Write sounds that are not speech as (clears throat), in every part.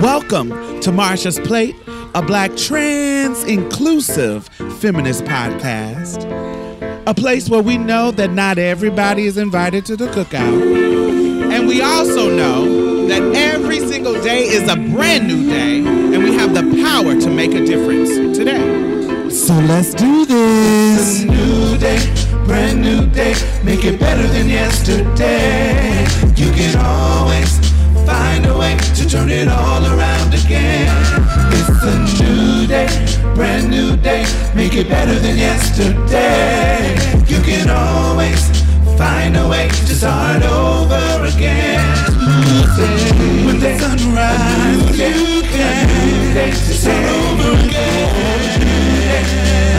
Welcome to Marsha's Plate, a black trans inclusive feminist podcast. A place where we know that not everybody is invited to the cookout. And we also know that every single day is a brand new day, and we have the power to make a difference today. So let's do this. New day, brand new day. Make it better than yesterday. You can always find a way to turn it all around again. It's a new day, brand new day. Make it better than yesterday. You can always find a way to start over again. When the sun rises, you can start over again.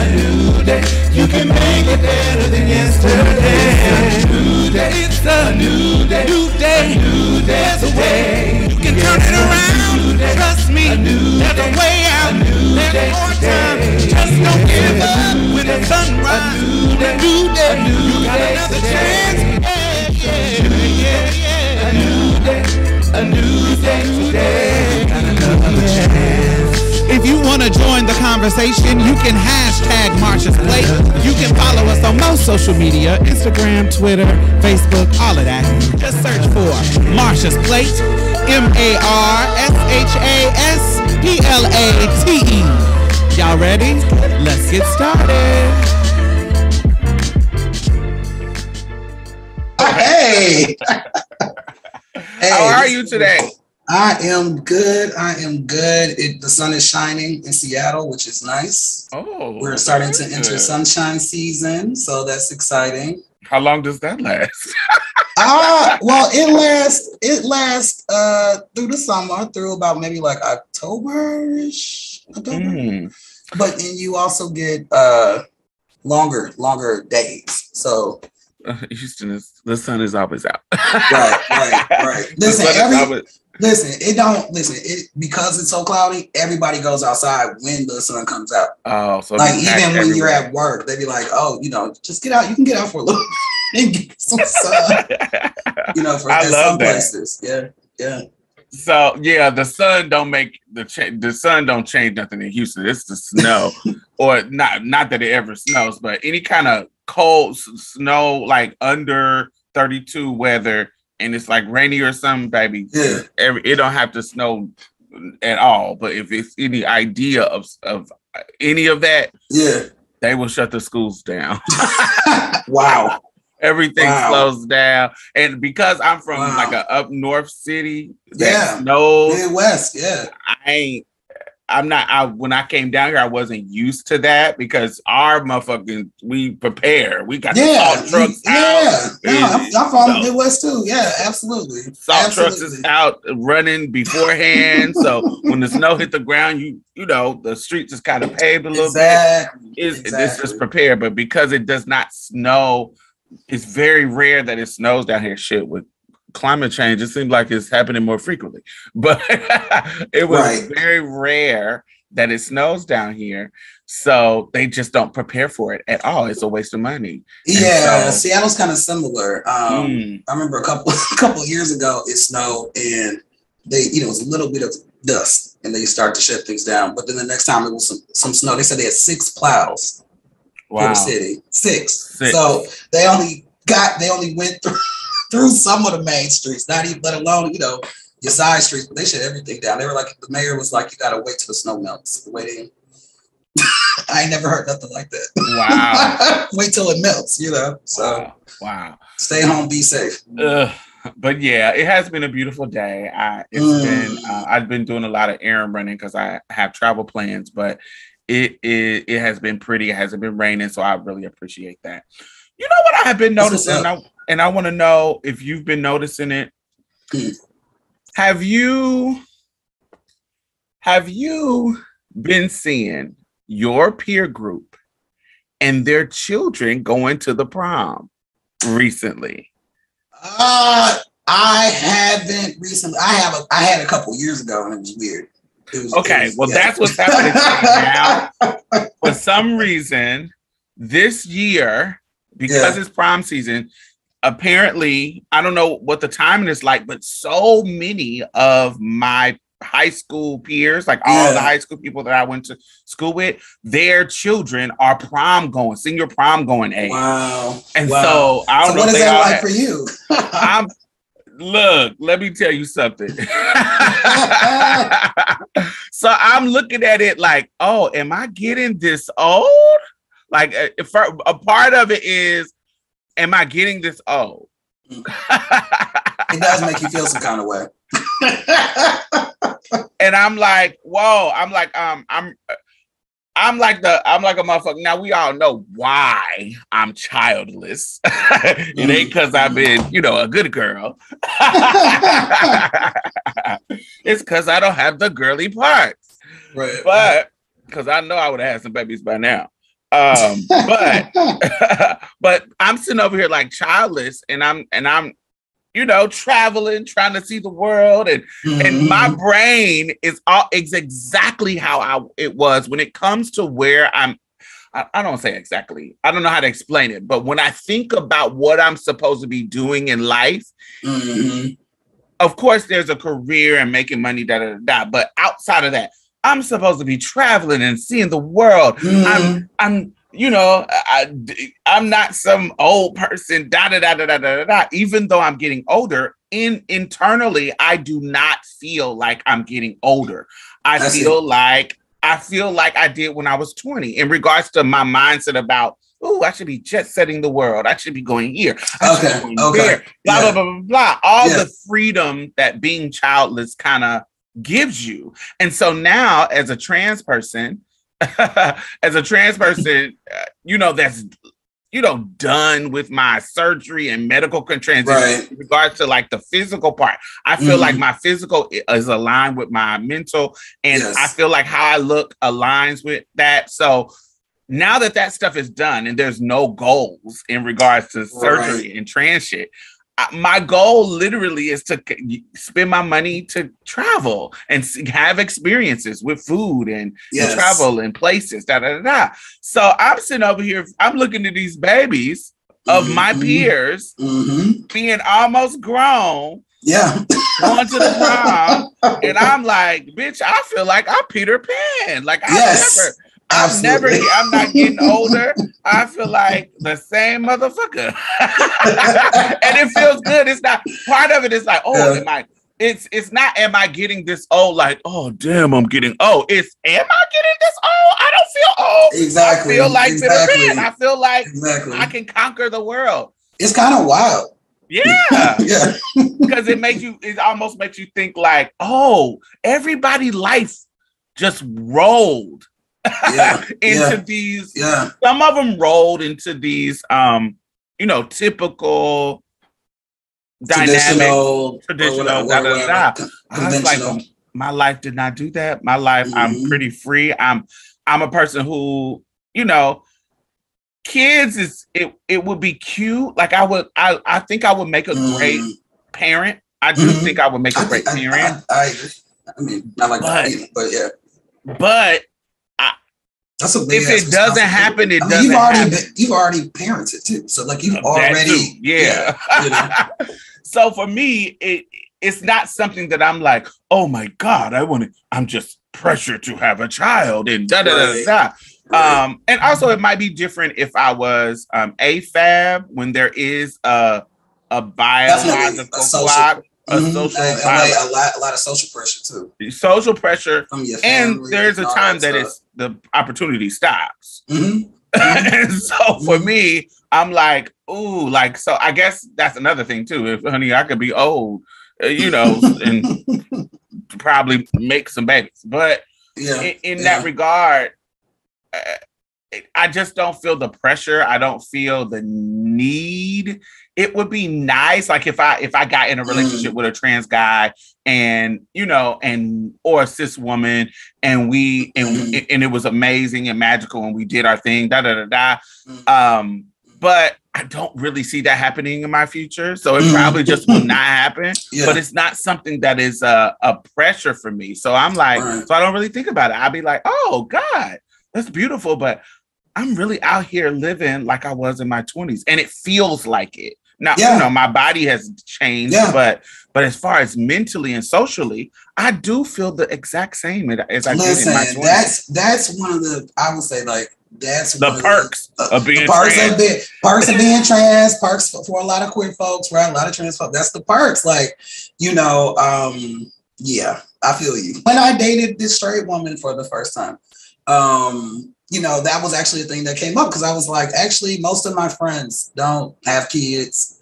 A new day, you can make it better than yesterday. A new day, it's a new day, new day, a new day's a way. You can turn it around. Trust me, there's a way out. There's more time. Just don't give up when the sun rises. A new day, you got another chance. Yeah, yeah, yeah, A new day, a new day want to join the conversation, you can hashtag Marsha's Plate. You can follow us on most social media Instagram, Twitter, Facebook, all of that. Just search for Marsha's Plate, M A R S H A S P L A T E. Y'all ready? Let's get started. Hey. hey. How are you today? I am good. I am good. It, the sun is shining in Seattle, which is nice. Oh, We're starting to enter sunshine season, so that's exciting. How long does that last? (laughs) Ah, well, it lasts. It lasts uh through the summer, through about maybe like October-ish, October. Mm. But then you also get uh longer, longer days. So Uh, (laughs) Houston is the sun is always out. right, right, right. (laughs) Listen, every always- Listen, it don't listen. It because it's so cloudy. Everybody goes outside when the sun comes out. oh, so like even when you're at work, they be like, "Oh, you know, just get out. You can get out for a little (laughs) and get some sun." (laughs) You know, for I love some that. places. Yeah, yeah. so yeah, the sun don't make the cha- the sun don't change nothing in Houston. It's the snow, (laughs) or not not that it ever snows, but any kind of cold snow like under 32 weather, and it's like rainy or something, baby. Yeah. Every it don't have to snow at all, but if it's any idea of of any of that, Yeah. they will shut the schools down. (laughs) (laughs) wow. Everything Wow. slows down, and because I'm from Wow. like a up north city that Yeah. snows, Midwest. Yeah. I ain't. I'm not. I when I came down here, I wasn't used to that because our motherfucking we prepare. We got the Yeah. salt trucks yeah. out. No, I'm, I'm from So- Midwest too. Yeah, absolutely. Salt trucks is out running beforehand. so (laughs) when the snow hit the ground, you you know the streets is kind of paved a little bit. Exactly. It's, it's exactly. just prepared, but because it does not snow, it's very rare that it snows down here. Shit with climate change, it seems like it's happening more frequently. (laughs) But it was Right. very rare that it snows down here. So they just don't prepare for it at all. It's a waste of money. Yeah, so- Seattle's kind of similar. Um, Mm. I remember a couple (laughs) a couple years ago it snowed and they you know it was a little bit of dust and they start to shut things down. But then the next time it was some, some snow. They said they had six plows for Wow. the city. Six. Six. So they only got they only went through through some of the main streets, not even let alone you know your side streets. But they shut everything down. They were like the mayor was like, you gotta wait till the snow melts. Waiting. (laughs) I ain't never heard nothing like that. Wow. (laughs) wait till it melts, you know. So Wow. Wow. stay home, be safe. Ugh. but yeah, it has been a beautiful day. I it's Mm. been uh, I've been doing a lot of errand running because I have travel plans, but it, it it has been pretty. It hasn't been raining, so I really appreciate that. You know what I have been noticing, I, and I want to know if you've been noticing it. Have you have you been seeing your peer group and their children going to the prom recently? Uh I haven't recently. I have a. I had a couple years ago, and it was weird. It was, Okay, was- well, yeah. that's what's happening now. For some reason, this year, because Yeah. it's prom season, apparently, I don't know what the timing is like, but so many of my high school peers, like all the high school people that I went to school with, their children are prom going, senior prom going age. Wow. And Wow. so I don't So know what is that like have- for you? (laughs) I'm look, let me tell you something. (laughs) so I'm looking at it like, oh, am I getting this old? Like, eh, a a part of it is, am I getting this old? (laughs) it does make you feel some kind of way. (laughs) and I'm like, whoa, I'm like, um, I'm I'm like the I'm like a motherfucker. Now we all know why I'm childless. (laughs) it ain't because I've been, you know, a good girl. it's because I don't have the girly parts. right. But because I know I would have had some babies by now. Um, but (laughs) (laughs) but I'm sitting over here like childless, and I'm and I'm, you know, traveling, trying to see the world, and and my Mhm. brain is all is exactly how I it was when it comes to where I'm. I, I don't say exactly. I don't know how to explain it, but when I think about what I'm supposed to be doing in life, Mhm. of course there's a career and making money, da da. da but outside of that, I'm supposed to be traveling and seeing the world. Mm-hmm. I'm, I'm, you know, I, I'm not some old person. Da da da da da da da. Even though I'm getting older, in internally, I do not feel like I'm getting older. I feel like I feel like I did when I was 20. In regards to my mindset about, oh, I should be jet setting the world. I should be going here. I okay. Going okay. There. Blah, yeah. blah blah blah blah. All yeah. the freedom that being childless kind of gives you. And so now, as a trans person, (laughs) as a trans person, (laughs) uh, you know, that's you know, done with my surgery and medical transition Right. in regards to like the physical part. I feel Mhm. like my physical is aligned with my mental, and Yes. I feel like how I look aligns with that. So now that that stuff is done and there's no goals in regards to surgery and trans shit, my goal literally is to spend my money to travel and have experiences with food and, and Yes. travel and places. Da, da, da, da. So I'm sitting over here, I'm looking at these babies of my Mhm. peers Mhm. being almost grown, Yeah. going to the (laughs) prom, and I'm like, bitch, I feel like I'm Peter Pan. Like I Yes. never, I've never, Absolutely. I'm not getting older. I feel like the same motherfucker. (laughs) and it feels good. It's not part of it is like, oh, Yeah. am I it's it's not am I getting this old? Like, oh damn, I'm getting old. It's am I getting this old? I don't feel old. Exactly. I feel like exactly. I feel like exactly. I can conquer the world. it's kind of wild. Yeah. (laughs) Yeah. because it makes you it almost makes you think like oh everybody life just rolled (laughs) Yeah, into yeah. these Yeah. some of them rolled into these um you know typical dynamic Traditional. traditional, or whatever, da, da, da. I was like, my life did not do that my life i'm Mhm. pretty free i'm i'm a person who you know kids is it it would be cute like i would i i think i would make a great Mm. parent i do Mhm. think i would make a great I, parent I, I. I mean, not like that either, but yeah. but That's a if it doesn't happen, it I mean, doesn't you've already happen. Been, you've already parented too, so like you've That already too, yeah. you know. (laughs) so for me, it it's not something that I'm like, oh my god, I want to. I'm just pressured to have a child and da da da da. Right. Um, and also it might be different if I was um AFAB when there is a a biological a social- clock, a social and, and like a lot, a lot of social pressure too social pressure, and there's a time that stuff. it's the opportunity stops. Mhm. (laughs) and so for Mhm. me, I'm like, ooh, like so. I guess that's another thing too. If honey, I could be old, uh, you know, and (laughs) probably make some babies. But yeah, in, in yeah. that regard, uh, I just don't feel the pressure. I don't feel the need. It would be nice, like if I if I got in a relationship with a trans guy, and you know, and or a cis woman, and we and Mhm. and it was amazing and magical, and we did our thing, da da da da. Mhm. Um, but I don't really see that happening in my future, so it Mhm. probably just will not happen (laughs) yeah. but it's not something that is a, a pressure for me. So I'm like, Right. so I don't really think about it. I'll be like, oh God, that's beautiful, but I'm really out here living like I was in my 20s, and it feels like it Now, Yeah. you know, my body has changed, Yeah. but but as far as mentally and socially, I do feel the exact same as I did in Listen, my 20s. that's that's one of the I would say like that's the perks uh, of being the perks trans. of being perks of being trans, perks for, for a lot of queer folks, right? A lot of trans folks. That's the perks. Like, you know, um, yeah, I feel you. When I dated this straight woman for the first time, um, you know, that was actually a thing that came up because I was like, actually, most of my friends don't have kids.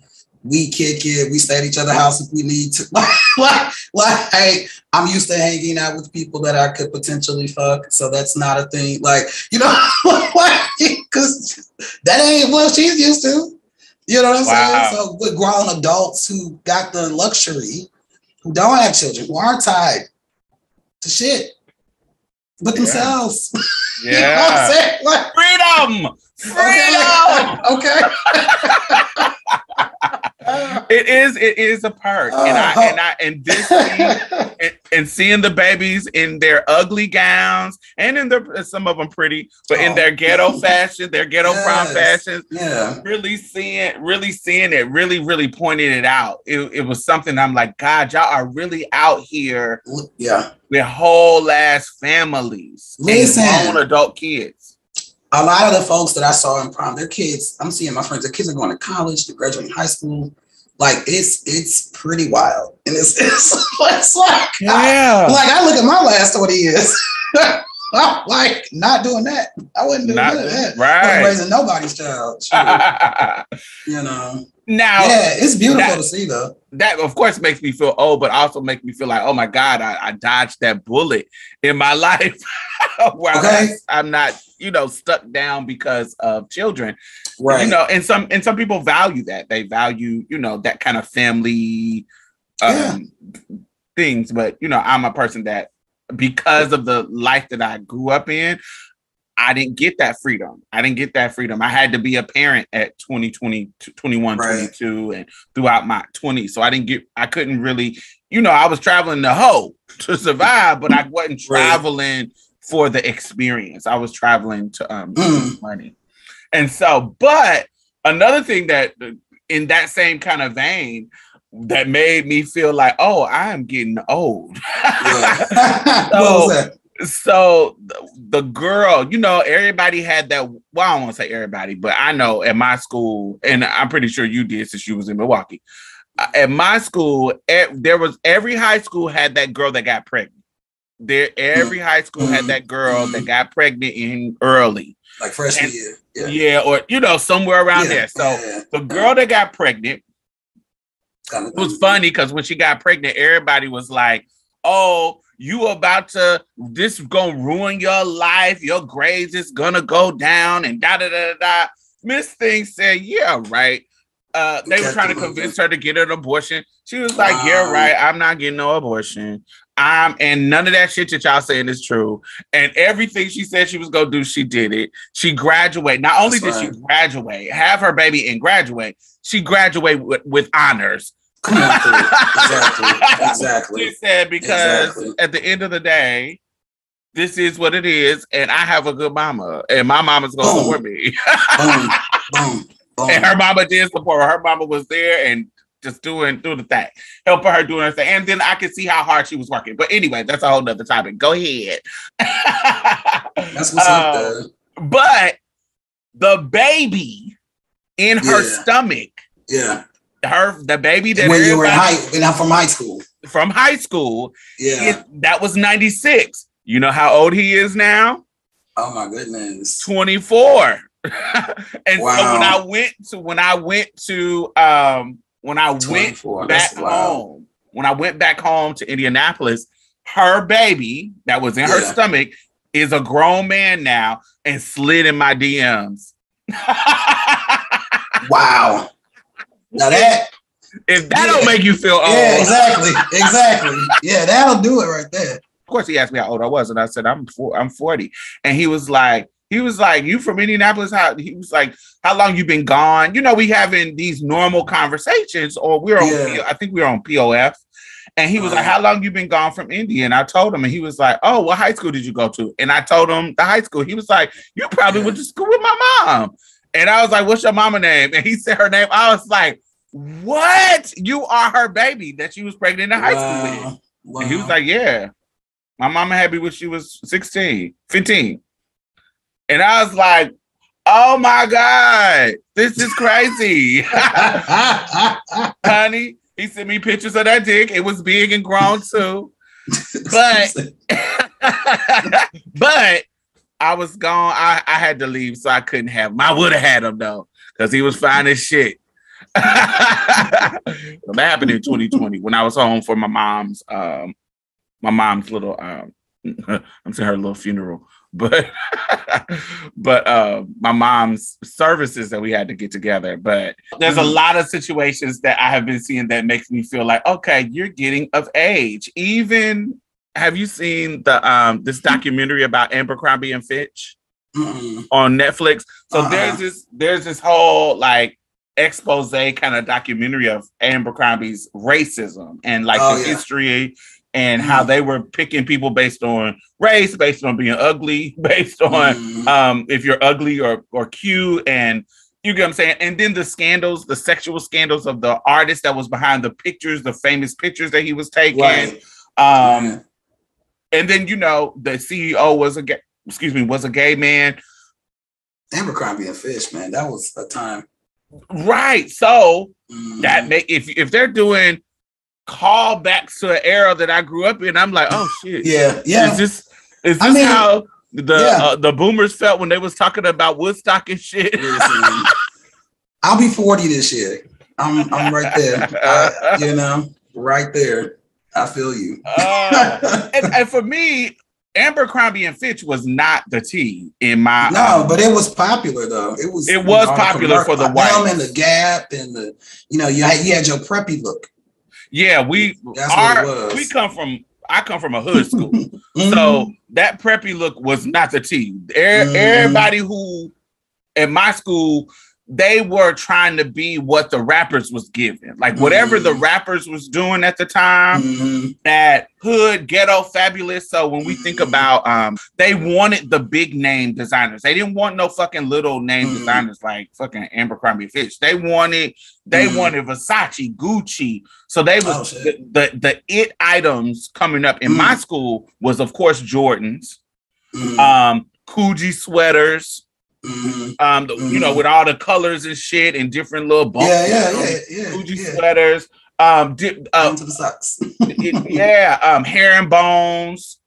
We kick it. We stay at each other's house if we need to. (laughs) like, like, I'm used to hanging out with people that I could potentially fuck, so that's not a thing. Like, you know, (laughs) because that ain't what she's used to. You know what I'm Wow. saying? So with grown adults who got the luxury, who don't have children, who aren't tied to shit, but Yeah. themselves. (laughs) You know what Yeah. I'm saying? Like, Freedom! Freedom! (laughs) okay. (laughs) It is it is a perk. and I and I and this (laughs) and, and seeing the babies in their ugly gowns and in their some of them pretty, but in Oh. their ghetto fashion, their ghetto prom Yes. fashions, yeah. really seeing, really seeing it, really, really pointing it out. It, it was something I'm like, God, y'all are really out here Yeah. with whole ass families Listen. and grown adult kids. A lot of the folks that I saw in prom, their kids, I'm seeing my friends, their kids are going to college, they're graduating high school. Like it's it's pretty wild. And it's it's, (laughs) it's like Yeah. (laughs) like I look at my last 20 years. (laughs) I'm like not doing that. I wouldn't do Not- none of that. right. Raising nobody's child. You know. now Yeah, it's beautiful that- to see though. that of course makes me feel old, but also makes me feel like, oh my God, I, I dodged that bullet in my life (laughs) where I'm Okay. not- I'm not, you know, stuck down because of children. Right. You know, and some and some people value that. They value, you know, that kind of family um things. But you know, I'm a person that because of the life that I grew up in, I didn't get that freedom. I didn't get that freedom. I had to be a parent at 20, 20, 21, Right. 22 and throughout my 20s. So I didn't get, I couldn't really, you know, I was traveling the hoe to survive, but I wasn't Right. For the experience. I was traveling to um Mm. money. And so, but another thing that in that same kind of vein that made me feel like, oh, I am getting old. Yeah. (laughs) (laughs) what was that? so the, the girl, you know, everybody had that. Well, I don't want to say everybody, but I know at my school, and I'm pretty sure you did since you was in Milwaukee. Uh, At my school, e- there was every high school had that girl that got pregnant. There, every high school had that girl that got pregnant in early. Like freshman And- year. Yeah. Yeah, or you know, somewhere around Yeah, there. So yeah, the girl that got pregnant it was funny because when she got pregnant, everybody was like, "Oh, you about to this gonna ruin your life. Your grades is gonna go down." And da da da da. Miss Thing said, "Yeah, right." Uh, they were trying to convince her to get an abortion. She was like, "Yeah, right. I'm not getting no abortion. I'm and none of that shit that y'all saying is true. And everything she said she was gonna do, she did it. She graduated. Not only That's did she graduate, have her baby and graduate, she graduated with, with honors. Through. Exactly. (laughs) Exactly. She said because Exactly. at the end of the day, this is what it is, and I have a good mama, and my mama's gonna support me. boom, boom, boom. (laughs) and her mama did support her. Her mama was there and just doing doing the thing, helping her doing her thing. And then I could see how hard she was working. But anyway, that's a whole nother topic. Go ahead. (laughs) That's what's up there. But the baby in her stomach, Yeah. her the baby that When you were in high, and I'm from high school. from high school, Yeah. it- that was 96. You know how old he is now? oh my goodness. 24. (laughs) and so when I went to when I went to um when I went back home, when I went back home to Indianapolis, her baby that was in her stomach is a grown man now and slid in my DMs. (laughs) Wow. Now that. if that Yeah. don't make you feel old, Yeah. Exactly. Exactly. Yeah. That'll do it right there. of course he asked me how old I was, and I said I'm four, I'm 40. And he was like, he was like, You from Indianapolis? How he was like, How long you been gone? You know, we having these normal conversations, or we're on Yeah. I think we're on POF. And he was like, Uh-huh. How long you been gone from Indy? And I told him, and he was like, Oh, what high school did you go to? And I told him the high school. He was like, You probably Yeah. went to school with my mom. And I was like, What's your mama name? And he said her name. I was like, What? You are her baby that she was pregnant in high school with. Wow. Wow. And he was like, Yeah. My mama had me when she was 16, 15. And I was like, Oh my God, this is crazy. (laughs) Honey, he sent me pictures of that dick. It was big and grown too. But (laughs) but I was gone. I, I had to leave, so I couldn't have him. I would have had him though, because he was fine as shit. (laughs) that happened in 2020 when I was home for my mom's um my mom's little um I'm saying her little funeral, but (laughs) but uh my mom's services that we had to get together. But there's a Mhm. lot of situations that I have been seeing that makes me feel like okay, you're getting of age. Even have you seen the um this documentary about Abercrombie and Fitch Mm-mm. on Netflix? So Uh-uh. there's this there's this whole like expose kind of documentary of Abercrombie's racism and like Oh, the yeah. history and how they were picking people based on race, based on being ugly, (laughs) based on Mhm. um if you're ugly or or cute and you get what I'm saying? And then the scandals, the sexual scandals of the artist that was behind the pictures, the famous pictures that he was taking. Right. Um, Yeah. and then you know the CEO was a gay, excuse me, was a gay man. Abercrombie and Fish, man, that was a time. Right. So Mhm. that make if if they're doing callbacks to an era that I grew up in, I'm like, oh shit. yeah, yeah. Is this is this I mean, how the yeah. uh, the boomers felt when they was talking about Woodstock and shit? (laughs) I'll be 40 this year. I'm I'm right there. I- you know, right there. I feel you. Uh, and, (laughs) and for me, Abercrombie and Fitch was not the tea in my no, um, but it was popular though. It was. It was popular for the whites. and the Gap and the you know you had you had your preppy look. Yeah, we That's our we come from I come from a hood (laughs) school. Mhm. So that preppy look was not the T. Er- Mhm. Everybody who at my school, they were trying to be what the rappers was giving. Like whatever the Mhm. rappers was doing at the time, Mhm. that hood, ghetto, fabulous. So when we think Mhm. about um, they wanted the big name designers. They didn't want no fucking little name Mhm. designers like fucking Amber Abercrombie Fitch. They wanted they Mhm. wanted Versace, Gucci. So they Oh, was shit. the, the the it items coming up in my school was of course Jordans, um, Coogi sweaters, Mhm. um, the- you know, Mhm. with all the colors and shit and different little bumpers. Yeah, yeah, yeah, yeah. Coogi yeah. sweaters. Um, di- uh, Down to the socks. it- (laughs) yeah, um, herringbones,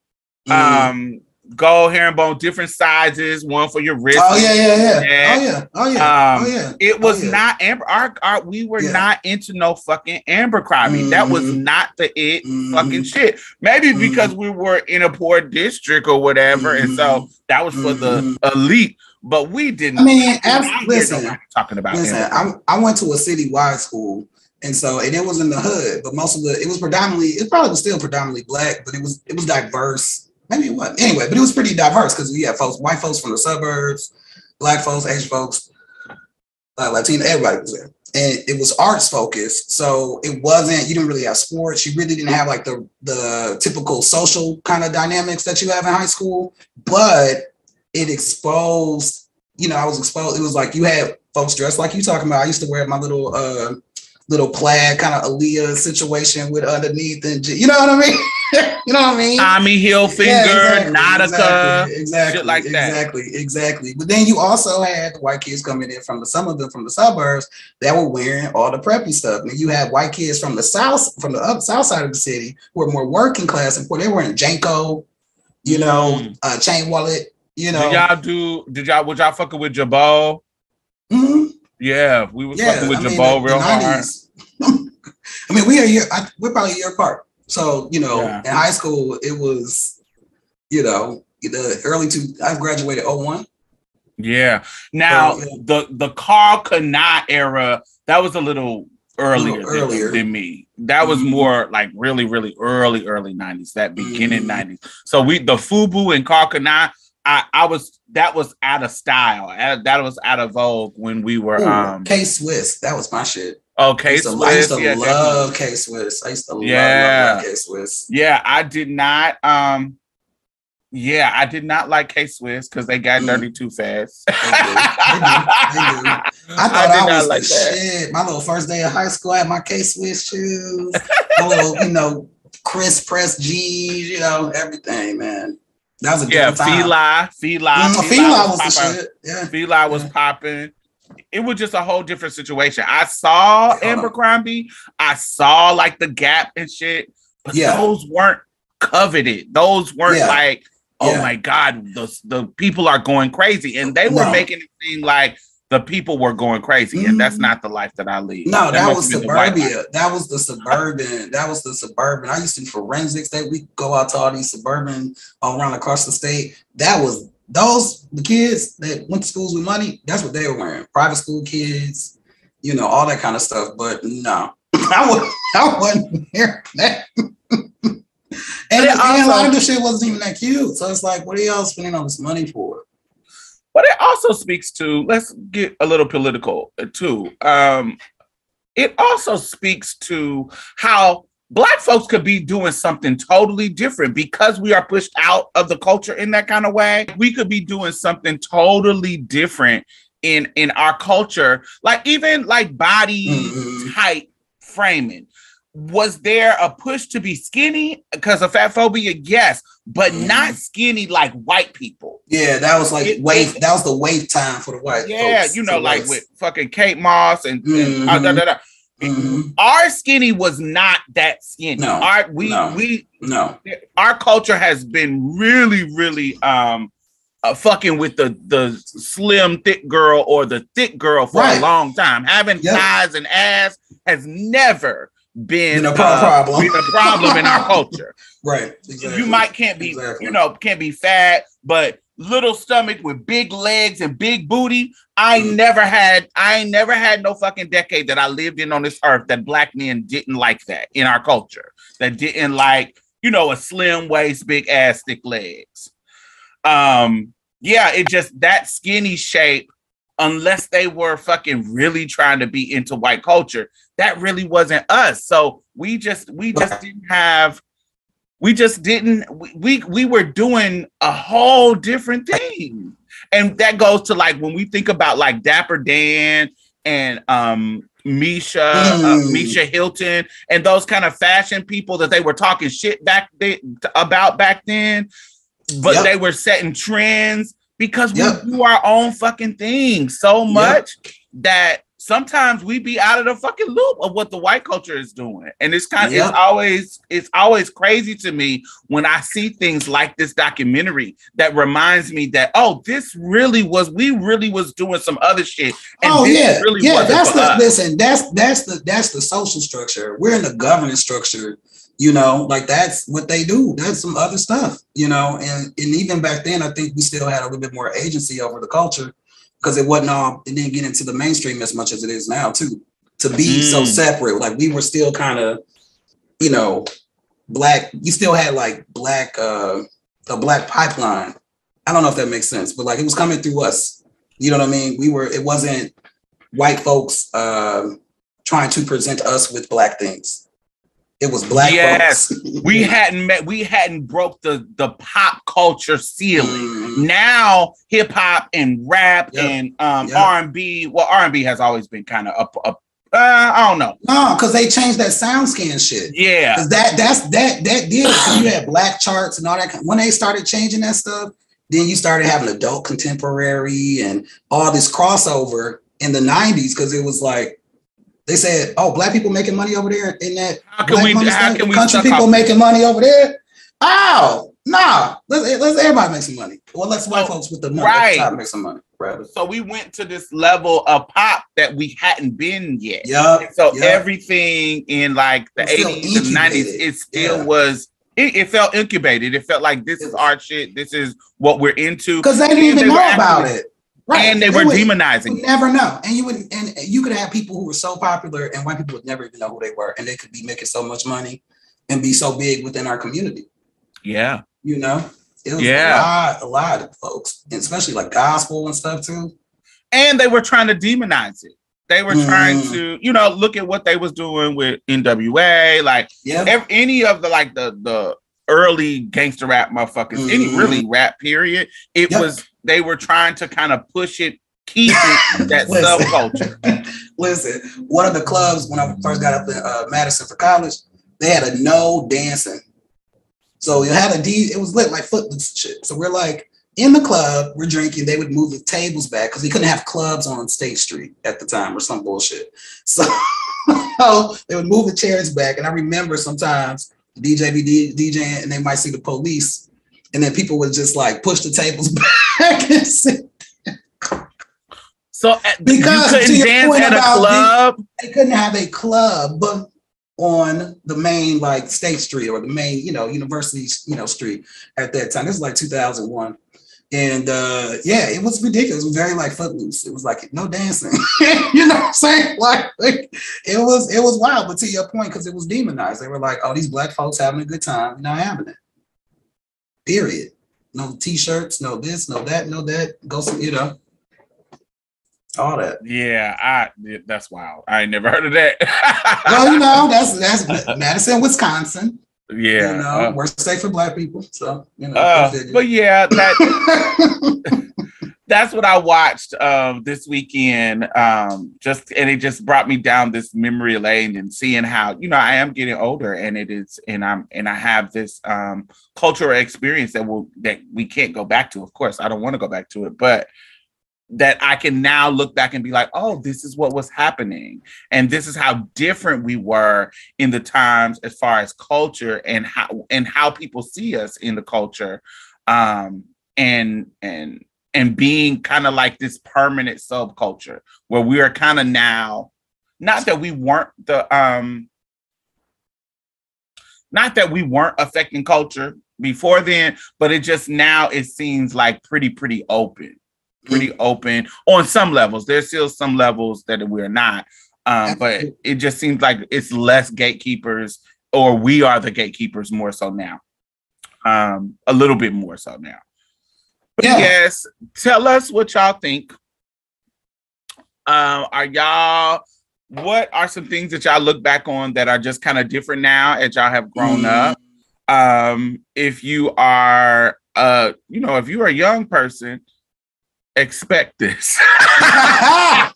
Mhm. um, gold herringbone, different sizes, one for your wrist. oh yeah, yeah, yeah. Oh yeah. Oh yeah. Um, oh yeah. It was Oh, yeah. not Amber. Our, our we were Yeah. not into no fucking Abercrombie. That was Mhm. not the it Mhm. fucking shit. Maybe Mhm. because we were in a poor district or whatever, and so that was for the elite. But we didn't. I mean, we didn't abs- hear listen, talking about Listen, I I went to a citywide school, and so and it was in the hood, but most of the it was predominantly it probably was still predominantly black, but it was it was diverse. Maybe it was anyway, but it was pretty diverse because we had folks, white folks from the suburbs, black folks, Asian folks, uh, Latino, everybody was there. And it was arts focused, so it wasn't. You didn't really have sports. You really didn't have like the the typical social kind of dynamics that you have in high school. But it exposed you know, I was exposed. It was like you had folks dressed like you talking about. I used to wear my little uh little plaid kind of Aaliyah situation with underneath and you know what I mean? (laughs) you know what I mean? Tommy Hilfiger, Yeah, Nautica. exactly, exactly, shit like that. Exactly, exactly. But then you also had the white kids coming in from the some of them from the suburbs that were wearing all the preppy stuff. And you had white kids from the south, from the up south side of the city who were more working class and poor. They were in JNCO, you know, Mm. uh chain wallet, you know. Did y'all do? Did y'all? Was y'all fucking with Jabot? Mhm. Yeah, we was Yeah, fucking with I mean, Jabot real hard. (laughs) I mean, we are a year. I, we're probably a year apart. So you know, Yeah. in high school, it was, you know, the early two. I graduated 01. Yeah. Now So, yeah. the the Karl Kani era that was a little earlier, little than- earlier. Than, me. That was Mhm. more like really, really early, early nineties. That beginning Mhm. nineties. So we the Fubu and Karl Kani. I, I was that was out of style. That was out of vogue when we were Ooh, um K Swiss. That was my shit. okay. I used to, I used to yeah, love. K Swiss. I used to love, Yeah. love, love K Swiss. yeah, I did not um Yeah, I did not like K Swiss because they got Mm. dirty too fast. They do. They do. They do. (laughs) I thought did I, not was like shit. My little first day of high school, I had my K Swiss shoes, my little, you know, Chris Press G's, you know, everything, man. That was a Yeah. Fila, Fila, Mm, Fila was popping. shit. Yeah. Was Yeah. popping. It was just a whole different situation. I saw Yeah. Abercrombie. I saw like the Gap and shit, but Yeah. those weren't coveted. Those weren't like, oh my god, the the people are going crazy, and they were No. making it seem like the people were going crazy, and that's Mhm. not the life that I lead. No, that must was the white life. suburbia. That was the suburban. That was the suburban. I used to do forensics that we go out to all these suburban all around across the state. That was those the kids that went to schools with money. That's what they were wearing. Private school kids, you know, all that kind of stuff. But no, (laughs) I was I wasn't wearing that. (laughs) and, it and a lot also- of the shit wasn't even that cute. So it's like, what are y'all spending all this money for? But it also speaks to let's get a little political uh, too. Um, it also speaks to how black folks could be doing something totally different because we are pushed out of the culture in that kind of way. We could be doing something totally different in in our culture, like even like body Mhm. type framing. Was there a push to be skinny because of fat phobia? Yes, but Mhm. not skinny like white people. Yeah, that was like It- wave. That was the wave time for the white. Yeah, you know, like with fucking Kate Moss and, and uh, da, da, da. Mhm. our skinny was not that skinny. No, our we no. we No. our culture has been really really um uh, fucking with the the slim thick girl or the thick girl for Right. a long time. Having Yep. thighs and ass has never been a uh, problem. a problem in our culture. (laughs) Right. Exactly. You might can't be, Exactly. you know, can't be fat, but little stomach with big legs and big booty. I Mm. never had, I never had no fucking decade that I lived in on this earth that black men didn't like that in our culture. That didn't like, you know, a slim waist, big ass, thick legs. Um, yeah, it just that skinny shape, unless they were fucking really trying to be into white culture, that really wasn't us. So we just we just didn't have we just didn't we, we we were doing a whole different thing and that goes to like when we think about like dapper dan and um misha uh, Mm. Misa Hylton and those kind of fashion people that they were talking shit back then about back then but Yep. they were setting trends because we Yep. do our own fucking thing so much that sometimes we be out of the fucking loop of what the white culture is doing. And it's kind of Yep. it's always it's always crazy to me when I see things like this documentary that reminds me that oh, this really was we really was doing some other shit. And oh yeah, really yeah. That's the us. listen. That's that's the that's the social structure. We're in the governance structure. You know, like that's what they do. That's some other stuff. You know, and and even back then, I think we still had a little bit more agency over the culture because it wasn't all. It didn't get into the mainstream as much as it is now too. To be so Mm. separate, like we were still kind of, you know, black. You still had like black, uh a black pipeline. I don't know if that makes sense, but like it was coming through us. You know what I mean? We were. It wasn't white folks um, trying to present us with black things. It was black Yes. folks. (laughs) we hadn't met we hadn't broke the the pop culture ceiling. Mm, Now hip hop and rap Yep. and um Yep. R&B, well R&B has always been kind of up up uh, I don't know. no, because they changed that sound scan shit. Yeah. 'Cause that that's that that did you had black charts and all that. When they started changing that stuff, then you started having adult contemporary and all this crossover in the '90s because it was like they said, "Oh, black people making money over there in that How can we how can we country people off- making money over there?" Oh, nah. Let's, let's everybody make some money. Well, let's white Oh, folks with the money right. try to make some money. Right. So we went to this level of pop that we hadn't been yet. Yup. So yup. everything in like the 80s and 90s, it still Yeah. was it, it felt incubated. It felt like this is our shit. This is what we're into. because they didn't even know about it. Right. And they were would- demonizing You never know. And you would and you could have people who were so popular and white people would never even know who they were. And they could be making so much money and be so big within our community. Yeah. You know? It was Yeah. a lot, a lot of folks, especially like gospel and stuff too. And they were trying to demonize it. They were trying Mm. to, you know, look at what they was doing with NWA, like ev- any of the like the the early gangster rap motherfuckers, any Mhm. really rap period, it Yep. was they were trying to kind of push it, keep it (laughs) that Listen. subculture. (laughs) Listen, one of the clubs when I first got up in uh, Madison for college, they had a no dancing. So it had a D, it was lit like footloose shit. So we're like in the club, we're drinking. They would move the tables back because they couldn't have clubs on State Street at the time or some bullshit. (laughs) So they would move the chairs back. And I remember sometimes DJ be DJing and they might see the police. And then people would just like push the tables (laughs) back and sit So at, Because you to couldn't your dance point at a about club. they couldn't have a club on the main like State Street or the main, you know, University, you know, street at that time. This was like 2001. And uh yeah, it was ridiculous. It was very like footloose. It was like no dancing. (laughs) you know what I'm saying? (laughs) Like, like, it was it was wild, but to your point, because it was demonized. They were like, oh, these black folks having a good time, not having it. Period. No t-shirts, no this, no that, no that. Go some, you know, all that. Yeah, I that's wild. I ain't never heard of that. well, you know, (laughs) that's that's Madison, Wisconsin. yeah. you know, uh, we're safe for black people. So, you know, uh, but yeah, that (laughs) (laughs) that's what I watched um this weekend. Um just and it just brought me down this memory lane and seeing how, you know, I am getting older and it is and I'm and I have this um cultural experience that will that we can't go back to. Of course, I don't want to go back to it, but that I can now look back and be like, oh, this is what was happening. And this is how different we were in the times as far as culture and how and how people see us in the culture. Um and and and being kind of like this permanent subculture where we are kind of now, not that we weren't the um not that we weren't affecting culture before then, but it just now it seems like pretty, pretty open pretty open on some levels. There's still some levels that we're not, um, but it just seems like it's less gatekeepers, or we are the gatekeepers more so now, um, a little bit more so now. Yeah. yes, tell us what y'all think. Um, are y'all? What are some things that y'all look back on that are just kind of different now as y'all have grown Mm. up? Um, if you are, uh, you know, if you're a young person, expect this. (laughs) yeah,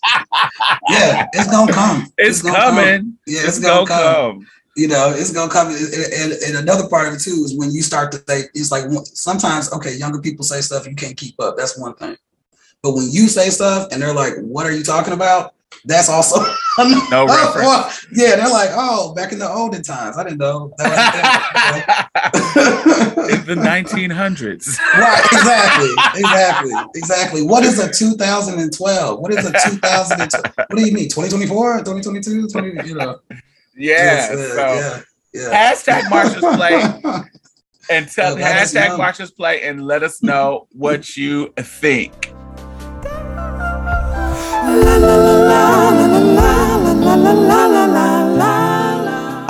it's gonna come. (laughs) it's gonna come. coming. Yeah, It's, it's, gonna, gonna come. come. You know, it's gonna come. And, and, another part of it too is when you start to say it's like sometimes okay, younger people say stuff you can't keep up. That's one thing. But when you say stuff and they're like, "What are you talking about?" That's also (laughs) No reference. Yeah, they're like, "Oh, back in the olden times, I didn't know." That (laughs) In the 1900s. right, exactly, exactly, exactly. What is a 2012? What is a 2012? What do you mean? 2024, 2022, 20, you know? Yeah. just, so yeah, yeah. hashtag Marsha's Plate (laughs) and tell Yeah, let us hashtag know. Marsha's Plate and let us know what you think.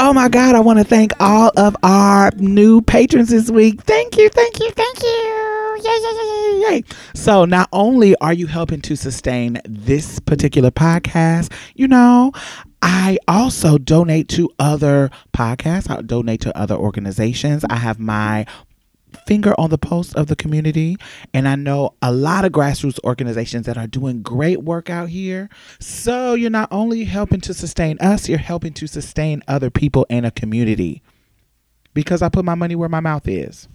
Oh my God, I want to thank all of our new patrons this week. Thank you, thank you, thank you. Yay, yay, yay, yay, yay. So, not only are you helping to sustain this particular podcast, you know, I also donate to other podcasts, I donate to other organizations. I have my finger on the pulse of the community. And I know a lot of grassroots organizations that are doing great work out here. So you're not only helping to sustain us, you're helping to sustain other people in a community. Because I put my money where my mouth is.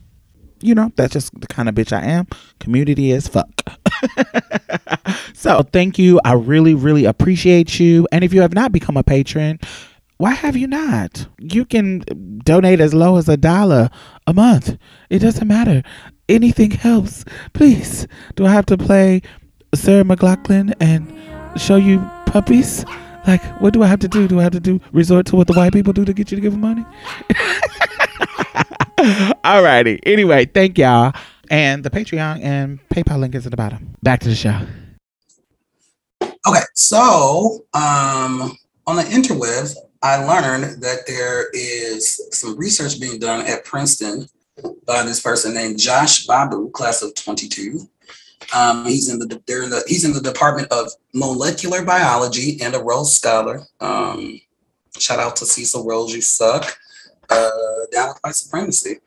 You know, that's just the kind of bitch I am. Community is fuck. (laughs) so thank you. I really, really appreciate you. And if you have not become a patron, why have you not? You can donate as low as a dollar a month. It doesn't matter. Anything helps. Please. Do I have to play Sarah McLachlan and show you puppies? Like, what do I have to do? Do I have to do resort to what the white people do to get you to give them money? (laughs) Alrighty. Anyway, thank y'all. And the Patreon and PayPal link is at the bottom. Back to the show. Okay, so um, on the interwebs, I learned that there is some research being done at Princeton by this person named Josh Babu, class of 22. Um, he's in the they're in the he's in the Department of Molecular Biology and a Rhodes Scholar. Um, shout out to Cecil Rhodes, you suck. Uh, down with white supremacy.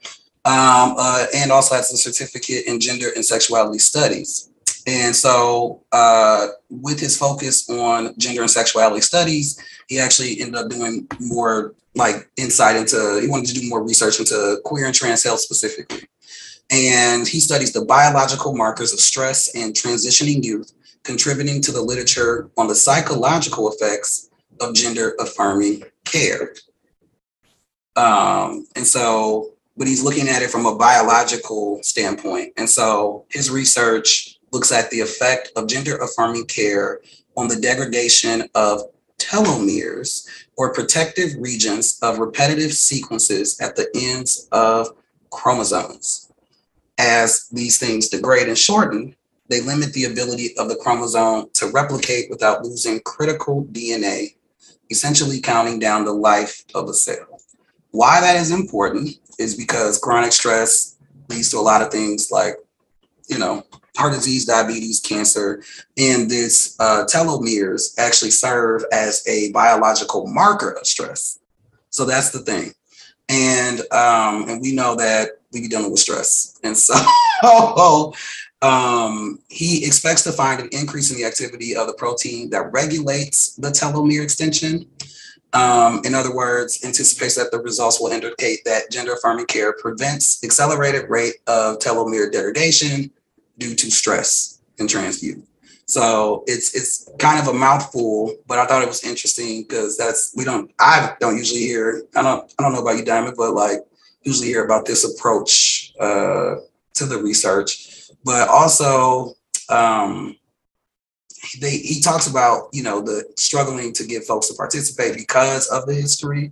Um, uh, and also has a certificate in gender and sexuality studies. And so, uh, with his focus on gender and sexuality studies, he actually ended up doing more like insight into, he wanted to do more research into queer and trans health specifically. And he studies the biological markers of stress and transitioning youth, contributing to the literature on the psychological effects of gender affirming care. Um, and so, but he's looking at it from a biological standpoint. And so his research looks at the effect of gender affirming care on the degradation of telomeres or protective regions of repetitive sequences at the ends of chromosomes. As these things degrade and shorten, they limit the ability of the chromosome to replicate without losing critical DNA, essentially counting down the life of a cell. Why that is important is because chronic stress leads to a lot of things like, you know, heart disease, diabetes, cancer, and this uh, telomeres actually serve as a biological marker of stress. So that's the thing. And um, and we know that we be dealing with stress. And so (laughs) um, he expects to find an increase in the activity of the protein that regulates the telomere extension. Um, in other words, anticipates that the results will indicate that gender affirming care prevents accelerated rate of telomere degradation, due to stress in trans youth. So it's it's kind of a mouthful, but I thought it was interesting because that's we don't I don't usually hear I don't I don't know about you, Diamond, but like usually hear about this approach uh, to the research, but also um, they he talks about you know the struggling to get folks to participate because of the history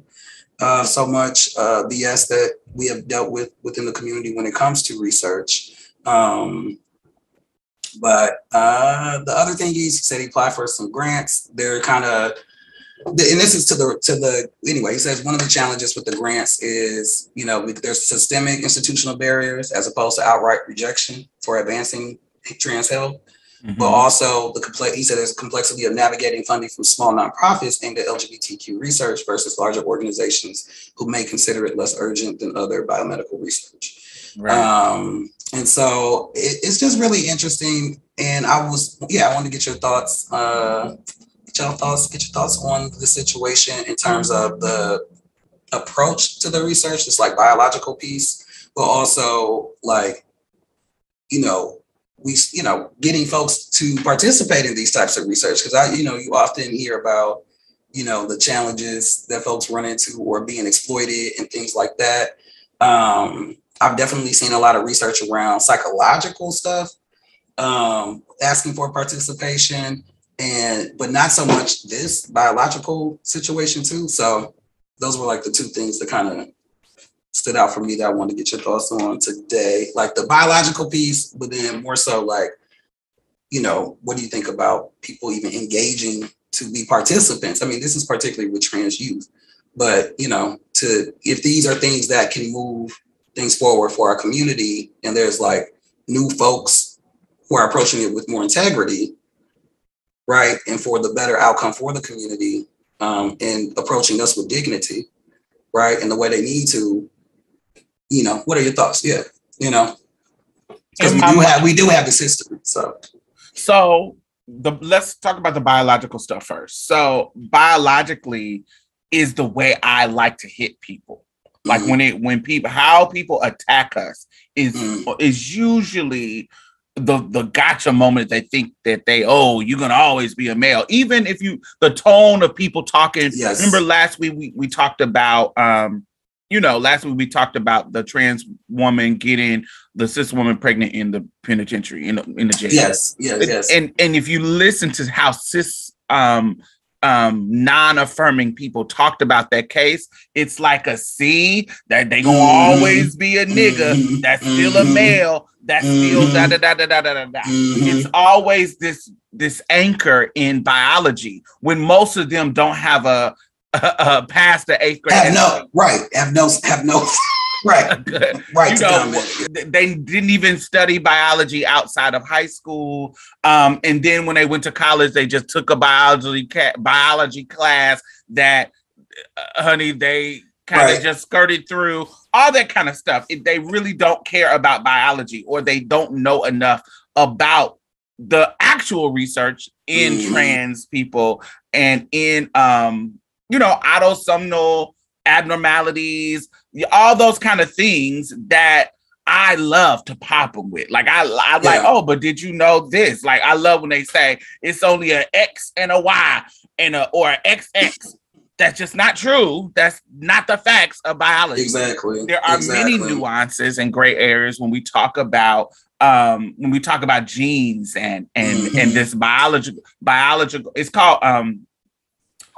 uh, so much uh, BS that we have dealt with within the community when it comes to research. Um, but uh, the other thing he said he applied for some grants. They're kind of, and this is to the to the anyway. He says one of the challenges with the grants is, you know, there's systemic institutional barriers as opposed to outright rejection for advancing trans health. Mm-hmm. But also the complex. He said there's complexity of navigating funding from small nonprofits aimed at LGBTQ research versus larger organizations who may consider it less urgent than other biomedical research. Right. Um, and so it, it's just really interesting. And I was, yeah, I want to get your thoughts, uh, get your thoughts, get your thoughts on the situation in terms of the approach to the research, just like biological piece, but also like, you know, we, you know, getting folks to participate in these types of research. Cause I, you know, you often hear about, you know, the challenges that folks run into or being exploited and things like that. Um, I've definitely seen a lot of research around psychological stuff, um, asking for participation, and but not so much this biological situation too. So those were like the two things that kind of stood out for me that I wanted to get your thoughts on today. Like the biological piece, but then more so like, you know, what do you think about people even engaging to be participants? I mean, this is particularly with trans youth, but you know, to if these are things that can move things forward for our community and there's like new folks who are approaching it with more integrity right and for the better outcome for the community um, and approaching us with dignity right and the way they need to you know what are your thoughts? Yeah you know? Because we do have we do have this history so. So the let's talk about the biological stuff first. So biologically is the way i like to hit people. Like mm-hmm. when it when people how people attack us is mm-hmm. is usually the the gotcha moment they think that they oh you're gonna always be a male. Even if you the tone of people talking. Yes. remember last week we, we talked about um you know last week we talked about the trans woman getting the cis woman pregnant in the penitentiary in the, in the jail yes yes yes and and if you listen to how cis um um non-affirming people talked about that case it's like a C that they gonna mm-hmm. always be a nigga mm-hmm. that's still a mm-hmm. male that's still da da da da da da da it's always this this anchor in biology when most of them don't have a, a, (laughs) a past the eighth grade have no right have no have no (laughs) right (laughs) right you know, they didn't even study biology outside of high school um, and then when they went to college they just took a biology ca- biology class that uh, honey they kind of Right. just skirted through all that kind of stuff. If they really don't care about biology or they don't know enough about the actual research in Mhm. trans people and in um you know autosomal abnormalities all those kind of things that I love to pop them with. Like I, I'm like, oh, but did you know this? Like I love when they say it's only an X and a Y and a or an XX. That's just not true. That's not the facts of biology. Exactly. There are exactly. many nuances and gray areas when we talk about um when we talk about genes and and Mhm. and this biological biological it's called um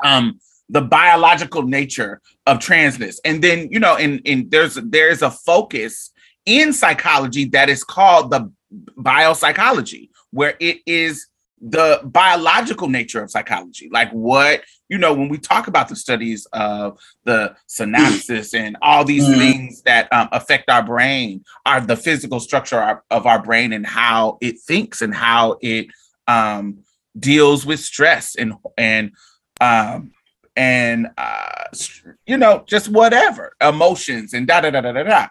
um the biological nature of transness and then you know and and there's there's a focus in psychology that is called the biopsychology where it is the biological nature of psychology like what you know when we talk about the studies of the synapses (clears throat) and all these Mhm. things that um, affect our brain are the physical structure of- of our brain and how it thinks and how it um, deals with stress and and um, and uh, you know just whatever emotions and da da da da da da.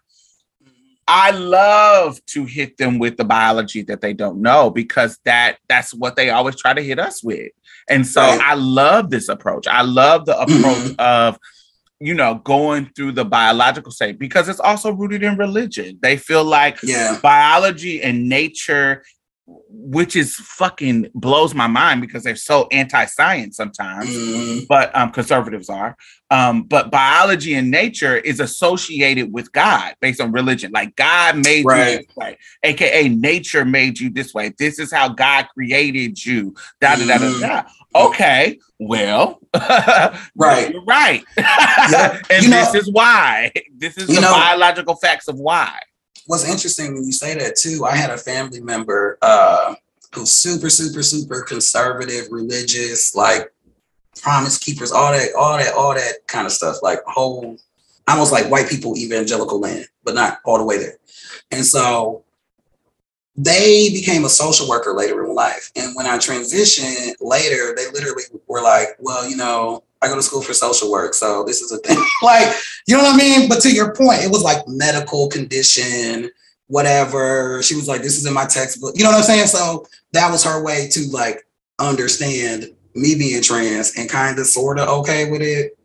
I love to hit them with the biology that they don't know because that that's what they always try to hit us with. And so Right. I love this approach. I love the approach Mhm. of you know going through the biological state because it's also rooted in religion. They feel like Yeah. biology and nature which is fucking blows my mind because they're so anti-science sometimes Mhm. but um, conservatives are. Um, but biology and nature is associated with God based on religion. Like God made you this way, aka nature made you this way. This is how God created you. Da da da da Mhm. da. Okay, well, (laughs) Right. you're right, (laughs) Yeah. and You know- this is why. This is the know- biological facts of why. What's interesting when you say that too, I had a family member uh, who's super, super, super conservative, religious, like promise keepers, all that, all that, all that kind of stuff, like whole, almost like white people evangelical land, but not all the way there. And so they became a social worker later in life. And when I transitioned later, they literally were like, well, you know, I go to school for social work. So this is a thing. (laughs) like, you know what I mean? But to your point, it was like medical condition, whatever. She was like, this is in my textbook. You know what I'm saying? So that was her way to like understand me being trans and kind of sort of okay with it,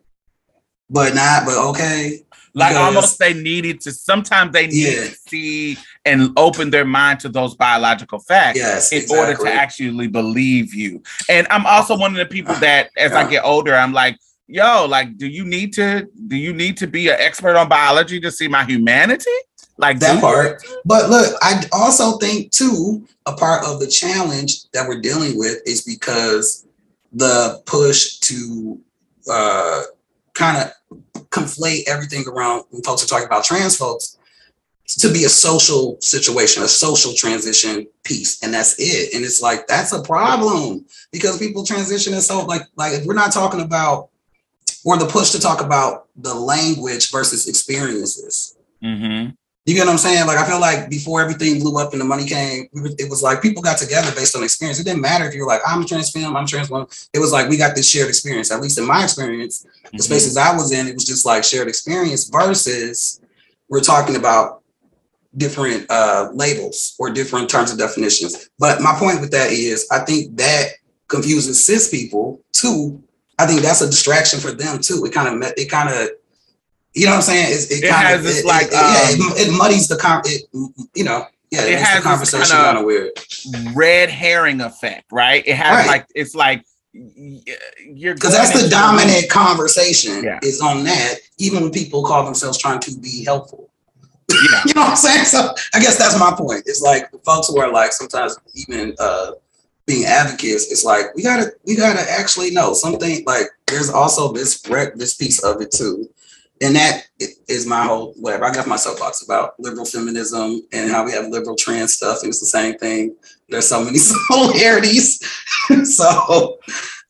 but not, but okay. Like Because- almost they needed to sometimes they need Yeah. to see and open their mind to those biological facts Yes. in order to actually believe you. And I'm also one of the people that as I get older, I'm like, yo, like, do you need to do you need to be an expert on biology to see my humanity? Like That part. But look, I also think too, a part of the challenge that we're dealing with is because the push to uh, kind of conflate everything around when folks are talking about trans folks to be a social situation, a social transition piece, and that's it. And it's like that's a problem because people transition and so like like if we're not talking about or the push to talk about the language versus experiences. Mhm. You get what I'm saying? Like I feel like before everything blew up and the money came, it was like people got together based on experience. It didn't matter if you were like, I'm a trans film, I'm trans woman. It was like we got this shared experience. At least in my experience, the Mhm. spaces I was in, it was just like shared experience versus we're talking about different uh labels or different terms of definitions. But my point with that is I think that confuses cis people too. I think that's a distraction for them too. It kind of it kind of you know what I'm saying? It's, it It kind has of this it, like, it, yeah, um, it, it muddies the con. It you know yeah, It has the conversation kinda- kind of weird. red herring effect, right? It has Right. like it's like you're Because that's the dominant conversation Yeah. is on that, even when people call themselves trying to be helpful. Yeah. (laughs) you know what I'm saying? So I guess that's my point. It's like the folks who are like sometimes even uh being advocates, it's like we gotta we gotta actually know something like there's also this rec- this piece of it too. And that is my whole whatever. I got my soapbox about liberal feminism and how we have liberal trans stuff, and it's the same thing. There's so many (laughs) similarities. (laughs) so,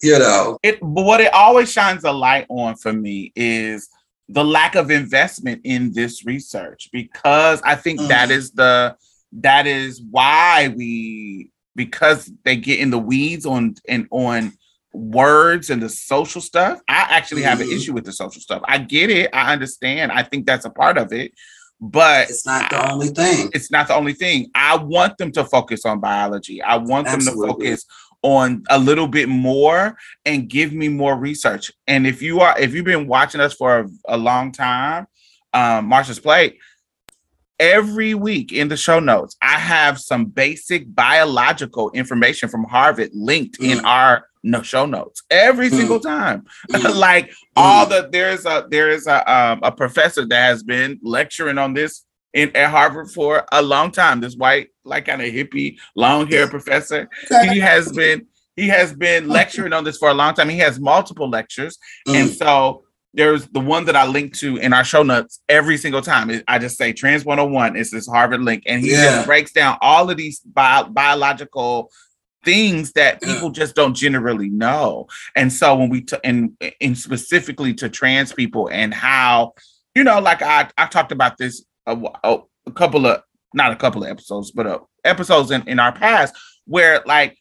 you know, it but what it always shines a light on for me is the lack of investment in this research because I think that Mhm. is the that is why we because they get in the weeds on and on words and the social stuff. I actually have an Mhm. issue with the social stuff. I get it. I understand. I think that's a part of it, but It's not the only thing. it's not the only thing. I want them to focus on biology. I want them to focus on a little bit more and give me more research. And if you are if you've been watching us for a, a long time, um Marsha's Plate, every week in the show notes, I have some basic biological information from Harvard linked in Mm. our no show notes every Mm. single time. Mm. (laughs) like all the there's a there's a um, a professor that has been lecturing on this in at Harvard for a long time. This white, like kind of hippie, long hair professor. He has been he has been lecturing on this for a long time. He has multiple lectures, and Mm. so there's the one that I link to in our show notes every single time. I just say Trans 101 is this Harvard link, and he Yeah. just breaks down all of these bio- biological things that people just don't generally know. And so when we t- and, and specifically to trans people and how you know, like I I talked about this a, a couple of not a couple of episodes, but uh, episodes in in our past where like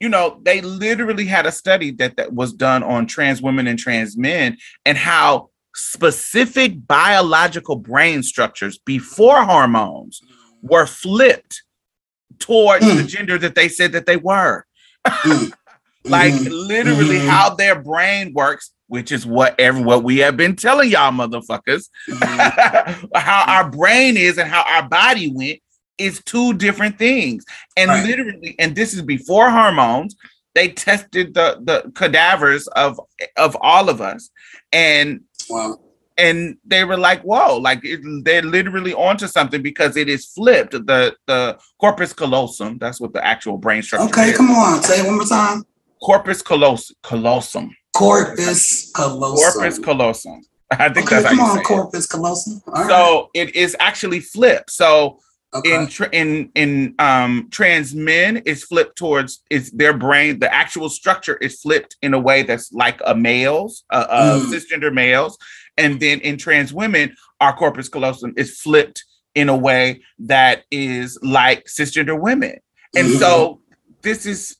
you know they literally had a study that that was done on trans women and trans men and how specific biological brain structures before hormones were flipped towards the Mm. gender that they said that they were (laughs) Mm. like Mhm. literally Mhm. how their brain works which is what every what we have been telling y'all motherfuckers Mhm. (laughs) how our brain is and how our body went is two different things and Right. literally and this is before hormones they tested the the cadavers of of all of us and Wow. and they were like whoa like it, they're literally onto something because it is flipped the the corpus callosum that's what the actual brain structure Okay, is come on. Say it one more time. corpus callosum callosum Corpus callosum. corpus callosum (laughs) i think Okay, that's come how you on, say it. corpus callosum. All right. so it is actually flipped so okay. in tra- in in um trans men is flipped towards is their brain the actual structure is flipped in a way that's like a male's uh, uh Mm. cisgender males and then in trans women our corpus callosum is flipped in a way that is like cisgender women and Mhm. so this is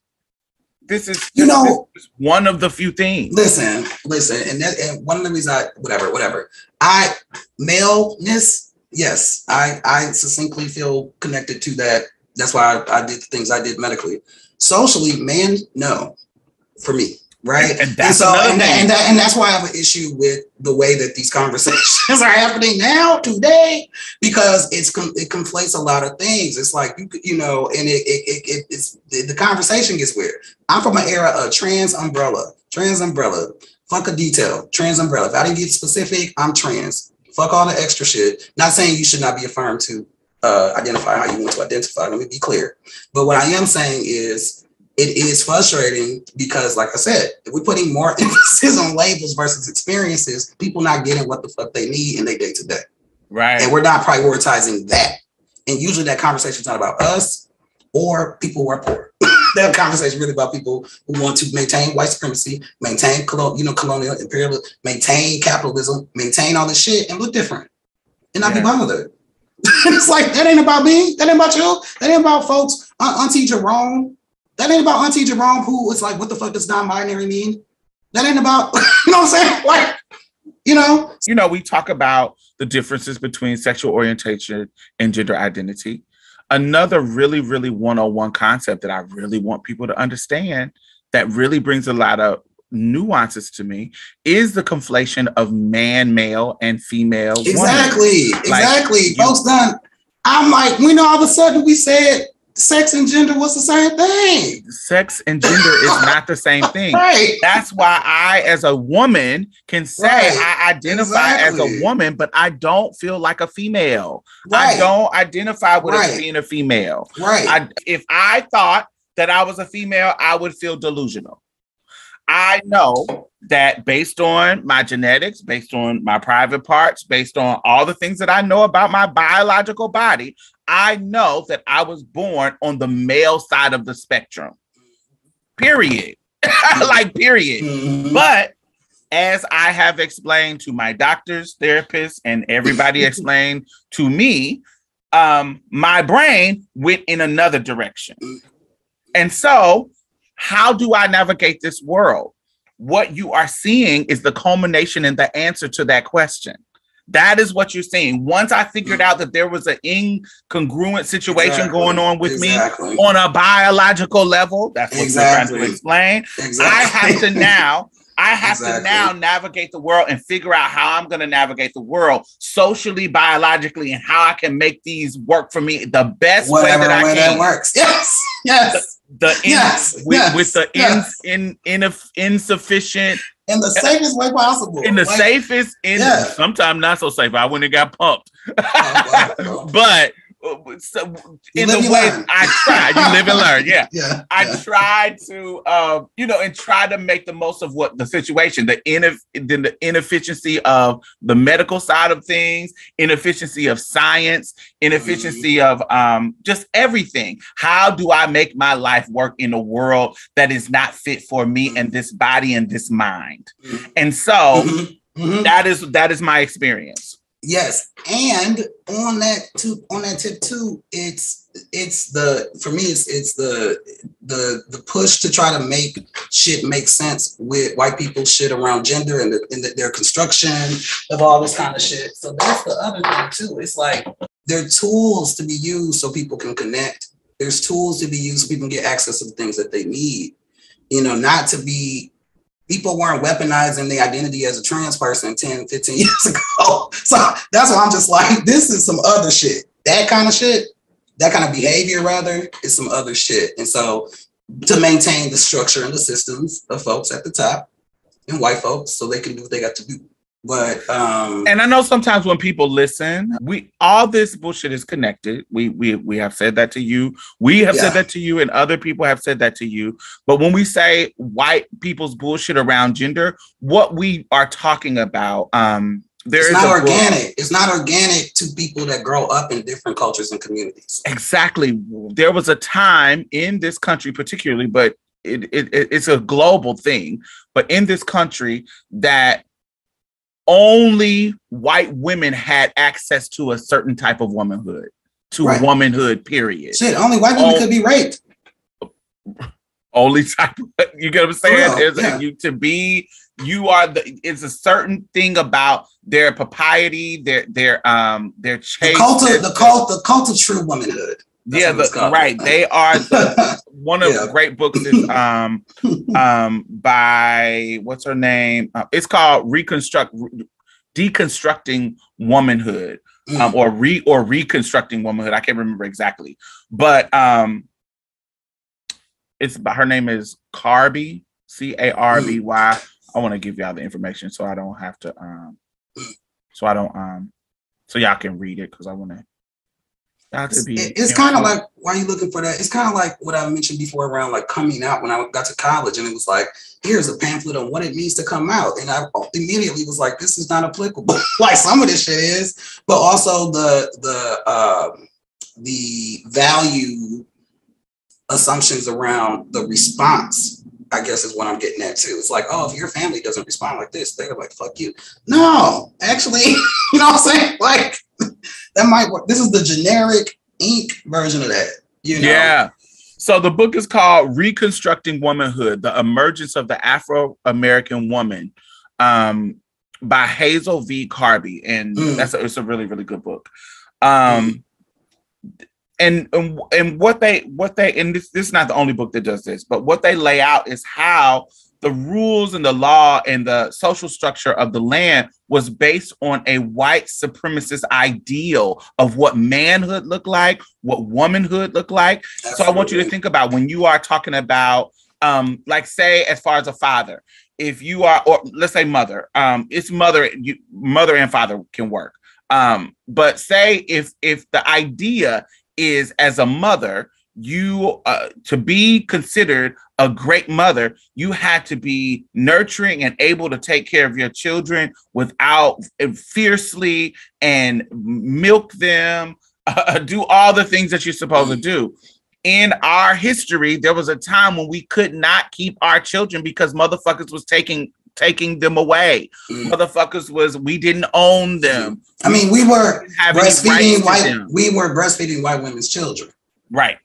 this is You know- is one of the few things listen, listen, and that and one of the reasons I whatever, whatever. I maleness, yes, I I succinctly feel connected to that. That's why I, I did the things I did medically. Socially, man, no, for me, right? And that's so and, that, and that and that's why I have an issue with the way that these conversations (laughs) are happening now today because it's it conflates a lot of things. It's like you you know, and it it, it, it it's the, the conversation gets weird. I'm from an era of trans umbrella, trans umbrella, fuck a detail, trans umbrella. If I didn't get specific, I'm trans. Fuck all the extra shit. Not saying you should not be affirmed to uh, identify how you want to identify. Let me be clear. But what I am saying is it is frustrating because, like I said, if we're putting more (laughs) emphasis on labels versus experiences, people not getting what the fuck they need in their day to day. right And we're not prioritizing that. And usually that conversation is not about us or people who are poor. (laughs) that conversation is really about people who want to maintain white supremacy, maintain colon, you know, colonial imperialism, maintain capitalism, maintain all this shit and look different. And not be Yeah. bothered. (laughs) it's like that ain't about me. That ain't about you. That ain't about folks. Aunt- Auntie Jerome. That ain't about Auntie Jerome who is like, what the fuck does non-binary mean? That ain't about, (laughs) you know what I'm saying? Like, you know, you know, we talk about the differences between sexual orientation and gender identity. Another really, really one on one concept that I really want people to understand that really brings a lot of nuances to me is the conflation of man, male, and female. woman. Exactly. exactly. you- Folks done. I'm like, when all of a sudden we said sex and gender was the same thing. Sex and gender is (laughs) not the same thing. Right. That's why I, as a woman, can say Right. I identify as a woman, but I don't feel like a female. Right. I don't identify with Right. being a female. Right. I, if I thought that I was a female, I would feel delusional. I know that based on my genetics, based on my private parts, based on all the things that I know about my biological body, I know that I was born on the male side of the spectrum. Period. (laughs) like, period. Mhm. But as I have explained to my doctors, therapists, and everybody (laughs) explained to me, um, my brain went in another direction. And so, how do I navigate this world? what you are seeing is the culmination and the answer to that question. That is what you're seeing. Once I figured out that there was an incongruent situation Exactly. going on with Exactly. me on a biological level, that's what we're trying to explain. Exactly. I have to now, I (laughs) have to now navigate the world and figure out how I'm going to navigate the world socially, biologically, and how I can make these work for me the best whatever way that I way can that works. (laughs) Yes. Yes. The in, Yes, with, yes, with the yes. in, in, in insufficient In the safest way possible. in the Like, safest in Yeah. sometimes not so safe i wouldn't have got pumped oh, wow. (laughs) but so, in the way learn. i tried you live and learn yeah (laughs) Yeah. I yeah. tried to, uh, you know, and try to make the most of what the situation, the ineff- then the inefficiency of the medical side of things, inefficiency of science, inefficiency Mm-hmm. of um, just everything. How do I make my life work in a world that is not fit for me and this body and this mind? Mhm. And so Mhm. Mhm. that is that is my experience. Yes, and on that too, on that tip too, it's it's the for me it's it's the the the push to try to make shit make sense with white people shit around gender and, the, and the, their construction of all this kind of shit. So that's the other thing too. It's like there are tools to be used so people can connect. There's tools to be used so people can get access to the things that they need. You know, not to be people weren't weaponizing the identity as a trans person 10, 15 (laughs) years ago. So that's why I'm just like, this is some other shit. That kind of shit, that kind of behavior, rather, is some other shit. And so to maintain the structure and the systems of folks at the top and white folks so they can do what they got to do. But um And I know sometimes when people listen, we all this bullshit is connected. We we we have said that to you. We have Yeah. said that to you, and other people have said that to you. But when we say white people's bullshit around gender, what we are talking about, um, there it's is not a book- organic. It's not organic to people that grow up in different cultures and communities. Exactly. There was a time in this country, particularly, but it it- it's a global thing. But in this country, that only white women had access to a certain type of womanhood, to Right. womanhood. Period. Shit, only white women Oh. could be raped. Only type. Of, (laughs) you get what I'm saying? real, a- yeah. you to be. You are the. It's a certain thing about their propriety, their their um their The chaste. cult their- of the cult, the cult of true womanhood. That's yeah, the, right. They are the (laughs) one of Yeah. the great books is um um by what's her name? Uh, it's called reconstruct deconstructing womanhood um, or re or reconstructing womanhood. I can't remember exactly. But um it's by her name is carby c-a-r-b-y i want to give y'all the information so i don't have to um so i don't um so y'all can read it because i want to to be It- it's kind of like why are you looking for that? It's kind of like what I mentioned before around like coming out when I got to college, and it was like, here's a pamphlet on what it means to come out, and I immediately was like, this is not applicable. (laughs) like some of this shit is, but also the the um, the value assumptions around the response. I guess is what I'm getting at too. It's like, oh, if your family doesn't respond like this, they're like, fuck you. No, actually, (laughs) you know what I'm saying? Like, that might work. This is the generic ink version of that. You know? Yeah. So the book is called Reconstructing Womanhood: The Emergence of the Afro-American Woman um, by Hazel V. Carby, and Mm. that's a, it's a really really good book. Um, and, and and what they what they and this this is not the only book that does this, but what they lay out is how the rules and the law and the social structure of the land was based on a white supremacist ideal of what manhood looked like, what womanhood looked like. So I want you to think about when you are talking about, um, like say, as far as a father, if you are, or let's say mother, um, it's mother, you, mother and father can work. Um, but say if if the idea is as a mother, you uh, to be considered a great mother, you had to be nurturing and able to take care of your children without fiercely and milk them, uh, do all the things that you're supposed to do. In our history, there was a time when we could not keep our children because motherfuckers was taking taking them away. Mm. Motherfuckers was we didn't own them. I mean, we were didn't have any rights breastfeeding white. We were breastfeeding white women's children. Right.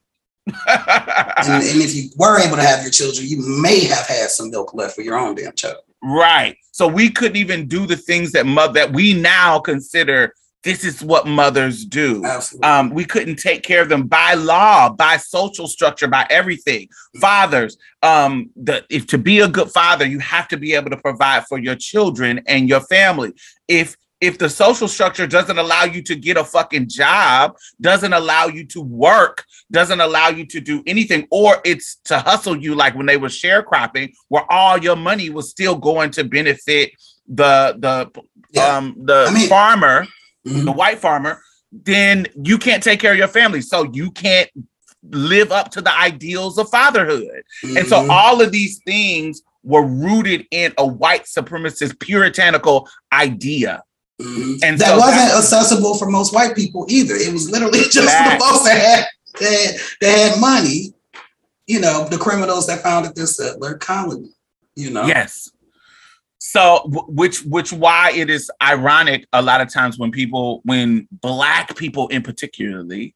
And, and if you were able to have your children, you may have had some milk left for your own damn child. Right. So we couldn't even do the things that mother that we now consider this is what mothers do. Absolutely. Um, we couldn't take care of them by law, by social structure, by everything. Fathers, um, the if to be a good father, you have to be able to provide for your children and your family. If if the social structure doesn't allow you to get a fucking job, doesn't allow you to work, doesn't allow you to do anything, or it's to hustle you like when they were sharecropping, where all your money was still going to benefit the the Yeah. um the I mean- farmer, Mhm. the white farmer, then you can't take care of your family. So you can't live up to the ideals of fatherhood. And so Mhm. all of these things were rooted in a white supremacist puritanical idea. Mhm. And that so wasn't that- accessible for most white people either. It was literally (laughs) just Facts. the folks that had that, that had money, you know, the criminals that founded this settler colony. You know, Yes. So which which why it is ironic a lot of times when people when black people in particularly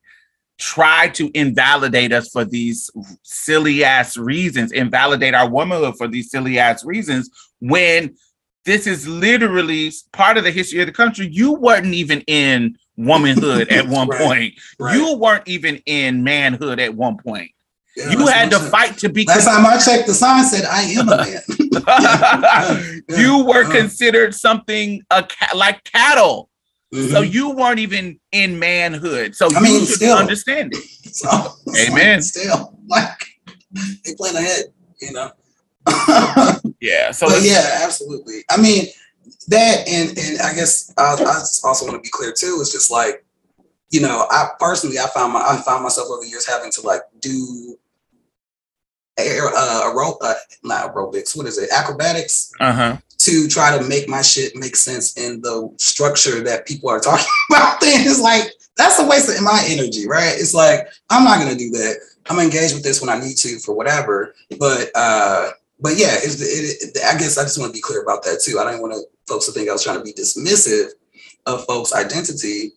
try to invalidate us for these silly ass reasons, invalidate our womanhood for these silly ass reasons when this is literally part of the history of the country. You weren't even in womanhood at (laughs) one Right. point. right. You weren't even in manhood at one point. Yeah, you had to fight to be Last time I checked, the sign said, "I am a man." (laughs) (laughs) Yeah, you were uh. considered something a ca- like cattle. So Mhm. you weren't even in manhood. So I you mean, should still. understand it. So, Amen. like, still, like they plan ahead, you know. (laughs) Yeah. So yeah, absolutely. I mean, that and and I guess I, I also want to be clear too. It's just like, you know, I personally I found my I found myself over the years having to like do uh, uh not aerobics. What is it? Acrobatics uh-huh. to try to make my shit make sense in the structure that people are (laughs) talking about. Then it's like that's a waste of my energy, right? It's like I'm not gonna do that. I'm gonna with this when I need to for whatever. But uh, but yeah, it's, it, it, I guess I just want to be clear about that too. I don't want to folks to think I was trying to be dismissive of folks' identity.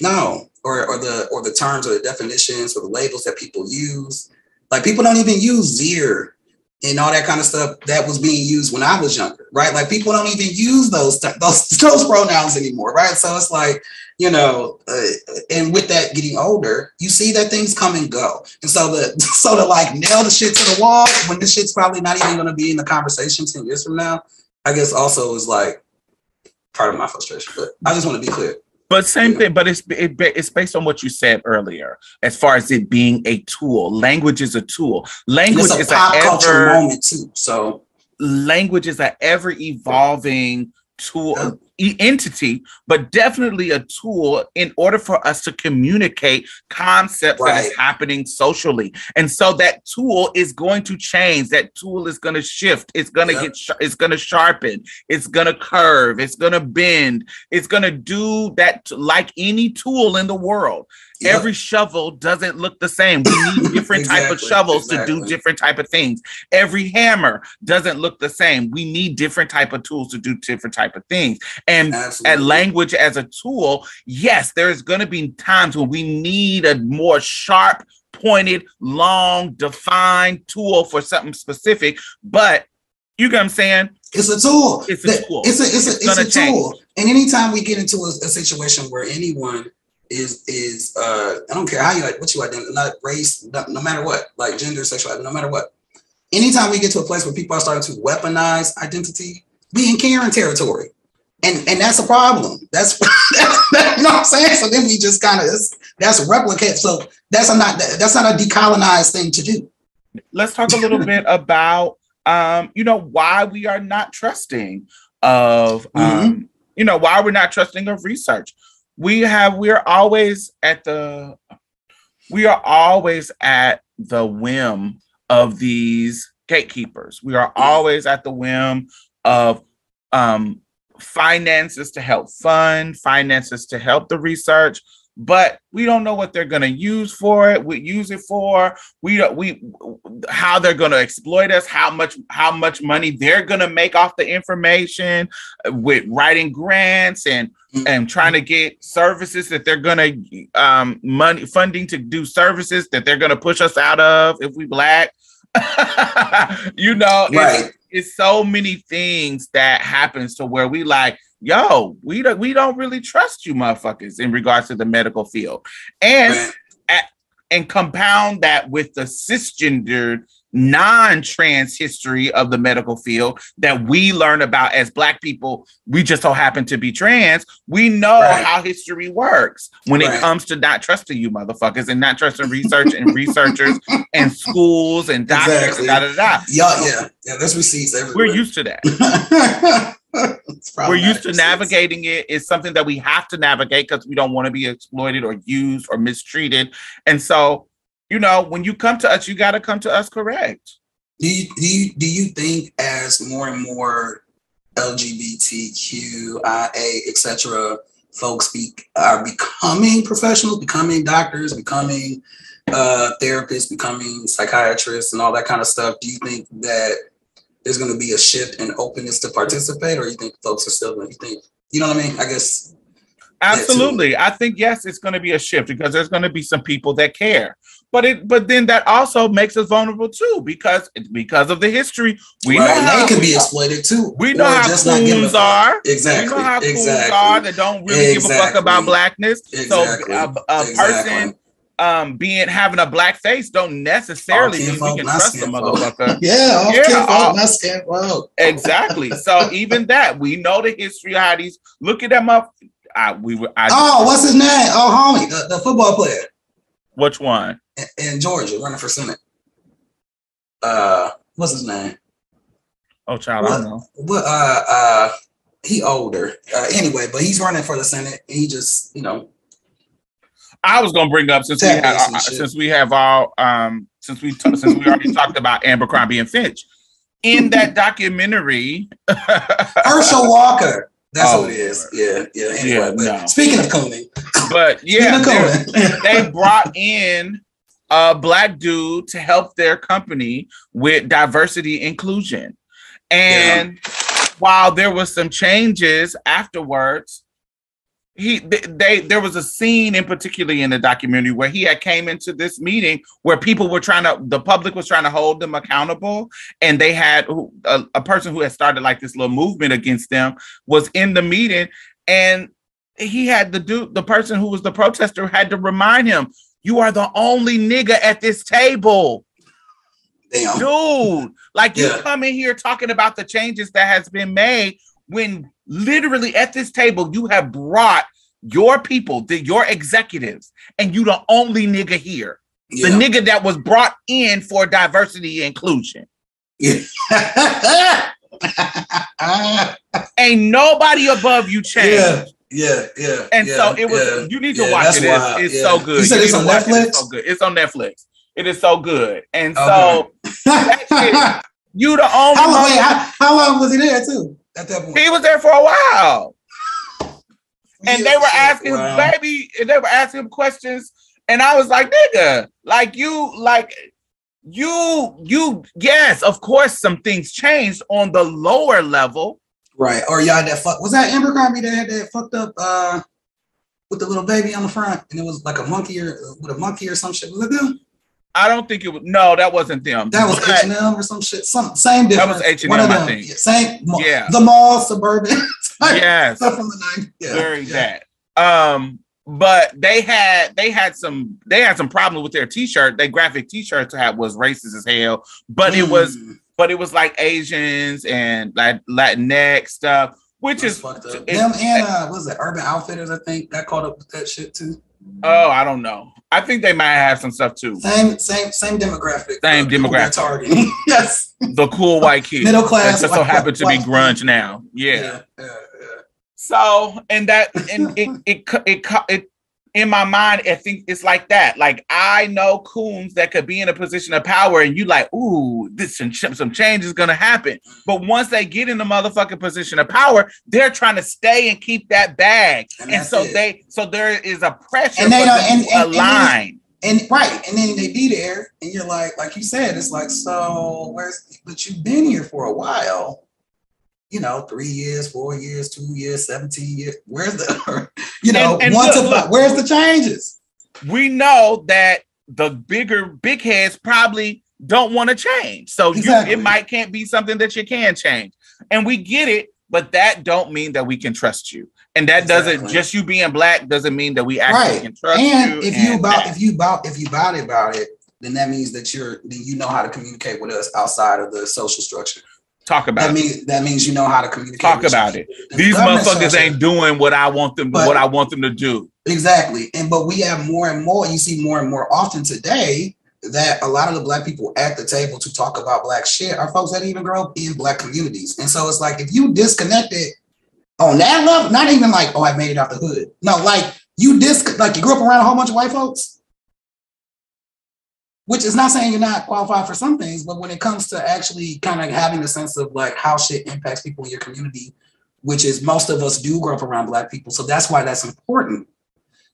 No, or or the or the terms or the definitions or the labels that people use. Like people don't even use zir and all that kind of stuff that was being used when I was younger, right? Like people don't even use those those (laughs) those pronouns anymore, right? So it's like you know, uh, and with that getting older, you see that things come and go, and so the (laughs) so to like nail the shit to the wall when this shit's probably not even going to be in the conversation ten years from now, I guess also is like part of my frustration. But I just want to be clear. But same thing, but it's it, it's based on what you said earlier, as far as it being a tool. Language is a tool. Language a is pop a culture ever moment too. So language is an ever evolving tool entity but definitely a tool in order for us to communicate concepts that is happening socially. And so that tool is going to change. That tool is going to shift. It's going to get sh- it's going to sharpen. It's going to curve. It's going to bend. It's going to do that t- like any tool in the world. Every shovel doesn't look the same we need (coughs) different type of Exactly, shovels to do different type of things every hammer doesn't look the same we need different type of tools to do different type of things and Absolutely. at language as a tool yes there's going to be times when we need a more sharp pointed long defined tool for something specific but you get what i'm saying It's a tool. It's a tool. It's a it's a It's it's, a change. tool. And anytime we get into a, a situation where anyone is is uh I don't care how you what you identify, not race, no, no matter what, like gender, sexuality, no matter what. Anytime we get to a place where people are starting to weaponize identity, we in Karen territory. And and that's a problem. That's (laughs) you know what I'm saying. So then we just kind of that's replicate. So that's a not that's not a decolonized thing to do. let's talk a little bit about um you know why we are not trusting of um you know why we're not trusting of research we have we're always at the we are always at the whim of these gatekeepers. We are always at the whim of um finances to help fund finances to help the research but we don't know what they're going to use for it. We use it for we don't we how they're going to exploit us, how much how much money they're going to make off the information uh, with writing grants and and trying to get services that they're going to um money funding to do services that they're going to push us out of if we black. (laughs) you know, Right. it's, it's so many things that happens to where we like yo, we don't we don't really trust you motherfuckers in regards to the medical field. And Right. and compound that with the cisgendered non-trans history of the medical field that we learn about as black people we just so happen to be trans we know Right. how history works when it comes to not trusting you motherfuckers and not trusting research and researchers (laughs) and schools and doctors Exactly. da da da Yeah, yeah, yeah. There's receipts everywhere. we're used to that (laughs) we're used to navigating it. It's something that we have to navigate because we don't want to be exploited or used or mistreated. And so, you know, when you come to us, you got to come to us correct. Do you, do you do you think as more and more LGBTQIA etc. folks be, are becoming professionals, becoming doctors, becoming uh, therapists, becoming psychiatrists, and all that kind of stuff? Do you think that there's going to be a shift in openness to participate, or you think folks are still going to think? You know what I mean? I guess. Absolutely. I think yes, it's going to be a shift because there's going to be some people that care. But it but then that also makes us vulnerable too because because of the history. We right, know and how can be exploited too. we know how just not give a coons are. Exactly. We know how exactly. coons are that don't really give a fuck about blackness. Exactly. So a, a Exactly. person um being having a black face don't necessarily mean we can trust the motherfucker. (laughs) Yeah, Yeah, kinfolk, all- not scared. Exactly. So (laughs) even that, we know the history of how these look at them up. I we were I oh, what's his name? Oh, homie, the, the football player which one? in, in Georgia running for Senate. Uh, what's his name? Oh child, I don't know. What? Uh, uh, he older. Uh, anyway, but he's running for the Senate. He just, you know, I was gonna bring up since we have base uh, since we have all um since we t- since we already (laughs) talked about Abercrombie and Finch in that documentary. (laughs) Herschel Walker. That's Oh, who it is. Yeah, yeah. Anyway, Yeah, but no. speaking of Cooney, but (laughs) yeah, speaking they're- of Cooney, they brought in a black dude to help their company with diversity inclusion. And while there was some changes afterwards, he they, they there was a scene in particularly in the documentary where he had came into this meeting where people were trying to the public was trying to hold them accountable. And they had a, a person who had started like this little movement against them was in the meeting. And he had the dude the person who was the protester had to remind him you are the only nigga at this table. Damn. dude like you come in here talking about the changes that has been made when literally at this table you have brought your people the, your executives and you the only nigga here the nigga that was brought in for diversity and inclusion yeah. (laughs) ain't nobody above you change yeah, yeah, yeah. and yeah, so it was yeah. you need to Yeah, watch it it's, wild, it's yeah. so good You said need it's on watch it. Netflix? it's so good it's on netflix it is so good and oh, so that shit, (laughs) you the only how, long, how, how long was he there too? At that point, he was there for a while and they were Yeah, asking him, wow. baby, and they were asking him questions, and I was like, nigga, like you, like you, you, yes, of course, some things changed on the lower level. Right. Or y'all that fuck was that Amber Crombie that had that fucked up uh with the little baby on the front and it was like a monkey or with a monkey or some shit. Was it them? I don't think it was. No, that wasn't them. That was H and M or some shit. Some same That was H&M, One of I think. Yeah, Same. Yeah. The mall suburban. (laughs) Yes, Stuff from the 90s. Yeah. very yeah. that. Um, but they had they had some they had some problem with their t-shirt. Their graphic t-shirts had was racist as hell, but it was Mm, but it was like Asians and like Latinx stuff, which that's is fucked up. it's- Them and uh what was it Urban Outfitters, I think, got caught up with that shit too. Oh, I don't know. I think they might have some stuff too. Same, same, same demographic. Same demographic. Targeting. yes. (laughs) The cool white kids Middle that class. just so happen to be grunge now. Yeah. Yeah. yeah, yeah. So and that and it (laughs) it it it in my mind, I think it's like that. Like I know coons that could be in a position of power, and you like, ooh, this some, some change is gonna happen. But once they get in the motherfucking position of power, they're trying to stay and keep that bag, And and, so it. they, so there is a pressure And they don't- and- and- and align. And right, and then they be there, and you're like, like you said, it's like, so where's? But you've been here for a while, you know, three years, four years, two years, seventeen years. Where's the, (laughs) you know, And- and one to look, five? look. Where's the changes? we know that the bigger big heads probably don't want to change. So Exactly. you, it might can't be something that you can change. And we get it, but that don't mean that we can trust you. And that doesn't just you being black doesn't mean that we actually Right. can trust And you. if you about that. if you about if you about it about it, then that means that you're then you know how to communicate with us outside of the social structure. Talk about That it. means that means you know how to communicate. Talk about it. The These motherfuckers ain't doing what I want them But- what I want them to do. Exactly. And but we have more and more, you see more and more often today that a lot of the black people at the table to talk about black shit are folks that even grow up in black communities. And so it's like if you disconnect it on that level, not even like, oh, I made it out the hood. No, like you dis like you grew up around a whole bunch of white folks. Which is not saying you're not qualified for some things, but when it comes to actually kind of having a sense of like how shit impacts people in your community, which is most of us do grow up around black people. So that's why that's important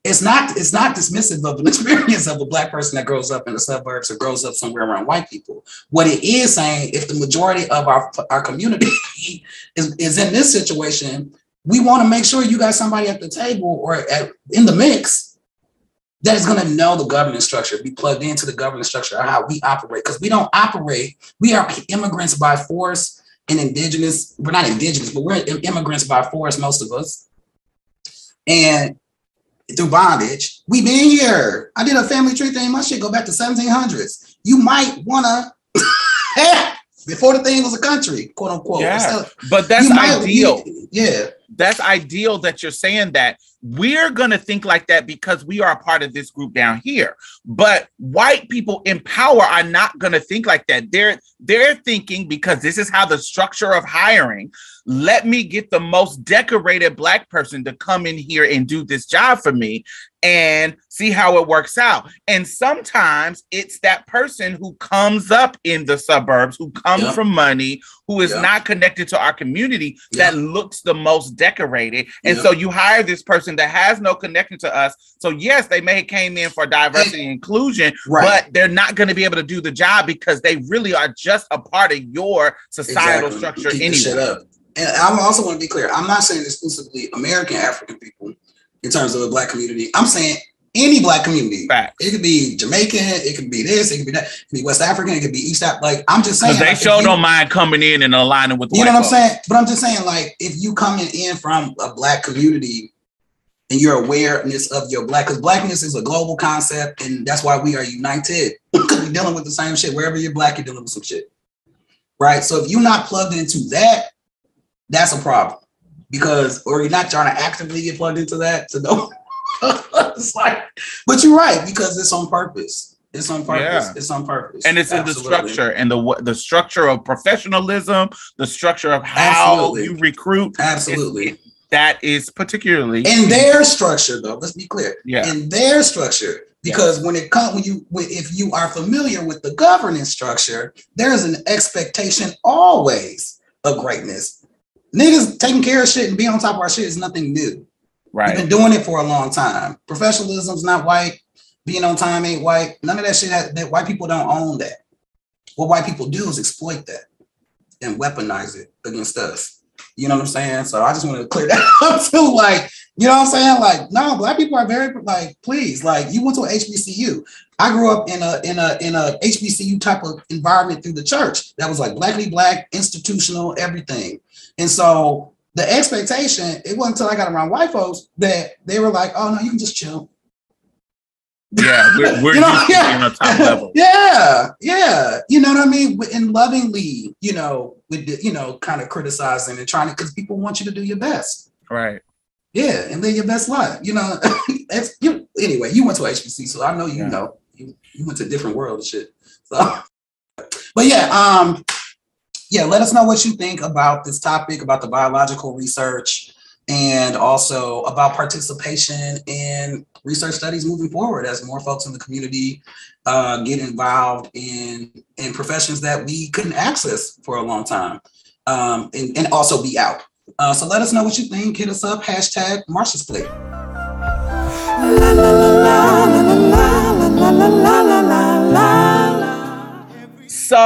it's not it's not dismissive of an (laughs) experience of a black person that grows up in the suburbs or grows up somewhere around white people. What it is saying, if the majority of our our community (laughs) is, is in this situation, we want to make sure you got somebody at the table or at, in the mix that is going to know the governance structure, be plugged into the governance structure of how we operate. Because we don't operate, we are immigrants by force and indigenous. We're not indigenous, but we're immigrants by force, most of us. And through bondage. We been here. I did a family tree thing. My shit go back to 1700s. You might wanna (laughs) before the thing was a country, quote unquote. Yeah. So But that's ideal. Yeah, that's ideal that you're saying that. We're going to think like that because we are a part of this group down here. But white people in power are not going to think like that. They're they're thinking because this is how the structure of hiring let me get the most decorated black person to come in here and do this job for me and see how it works out. And sometimes it's that person who comes up in the suburbs who comes Yeah. from money who is Yeah. not connected to our community Yeah. that looks the most decorated and Yeah. so you hire this person that has no connection to us so yes they may have came in for diversity and inclusion right. but they're not going to be able to do the job because they really are just a part of your societal Exactly. structure Keep anyway up. And I also want to be clear. I'm not saying exclusively American African people in terms of the black community. I'm saying any black community. It could be Jamaican, it could be this, it could be that, it could be West African, it could be East African. Like I'm just saying, they like, you- mind coming in and aligning with the You know what I'm saying? But I'm just saying, like, if you coming in from a black community and your awareness of your black, because blackness is a global concept, and that's why we are united. (clears throat) Because we're dealing with the same shit. Wherever you're black, you're dealing with some shit. Right. So if you're not plugged into that, that's a problem. Because or you're not trying to actively get plugged into that to know. (laughs) (laughs) it's like, but you're right, because it's on purpose. It's on purpose. Yeah. It's on purpose. and it's in the structure and the the structure of professionalism the structure of how Absolutely. you recruit Absolutely. It- that is particularly in their structure though let's be clear Yeah. in their structure because when it comes when you when, if you are familiar with the governance structure there's an expectation always of greatness niggas taking care of shit and being on top of our shit is nothing new right been doing it for a long time professionalism's not white being on time ain't white none of that shit has, that white people don't own that what white people do is exploit that and weaponize it against us you know what I'm saying? So I just wanted to clear (laughs) that up too. Like, you know what I'm saying? Like, no, black people are very like, please, like you went to a HBCU. I grew up in a in a in a HBCU type of environment through the church that was like blackly black, institutional, everything. And so the expectation, it wasn't until I got around white folks that they were like, oh no, you can just chill. yeah we're, (laughs) we're You know, yeah. on top level (laughs) yeah, yeah. You know what I mean? And lovingly, you know, with the, you know, kind of criticizing and trying to because people want you to do your best. right Yeah, and live your best life. You know, (laughs) that's you. Anyway, you went to HBC, so I know you Yeah. know. You, you went to a different world and shit. So, but yeah, um, yeah. Let us know what you think about this topic, about the biological research, and also about participation in research studies moving forward as more folks in the community uh, get involved in in professions that we couldn't access for a long time, um, and, and also be out. Uh, so let us know what you think. Hit us up. Hashtag Marsha's Plate. So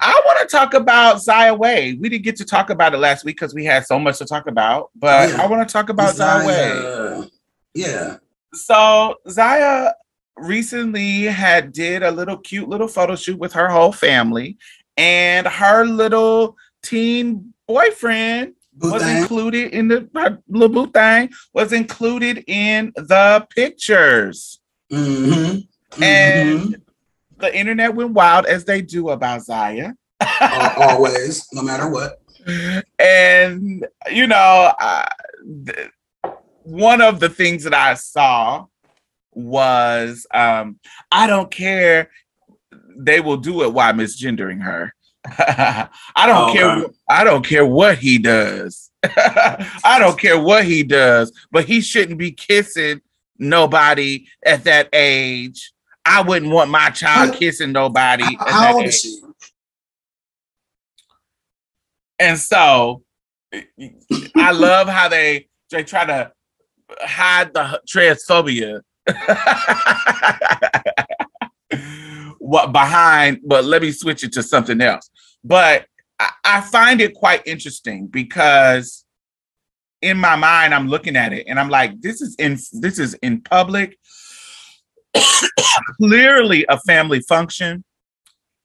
I want to talk about Zaya Wade. We didn't get to talk about it last week because we had so much to talk about, but Yeah. I want to talk about Zaya. Zaya. Yeah. So Zaya recently had did a little cute little photo shoot with her whole family, and her little teen boyfriend Boo was thing. included in the her little thing was included in the pictures. Mhm. Mhm. And the internet went wild as they do about Zaya. Al- always, no matter what. (laughs) and you know, I, th- one of the things that I saw was um, I don't care. They will do it while misgendering her. (laughs) I don't Oh, care. wh- I don't care what he does. (laughs) I don't care what he does, but he shouldn't be kissing nobody at that age. I wouldn't want my child kissing nobody. How, at how that old is she? And so I love how they they try to hide the transphobia (laughs) what behind, but let me switch it to something else. But I, I find it quite interesting because in my mind I'm looking at it and I'm like, this is in this is in public, clearly a family function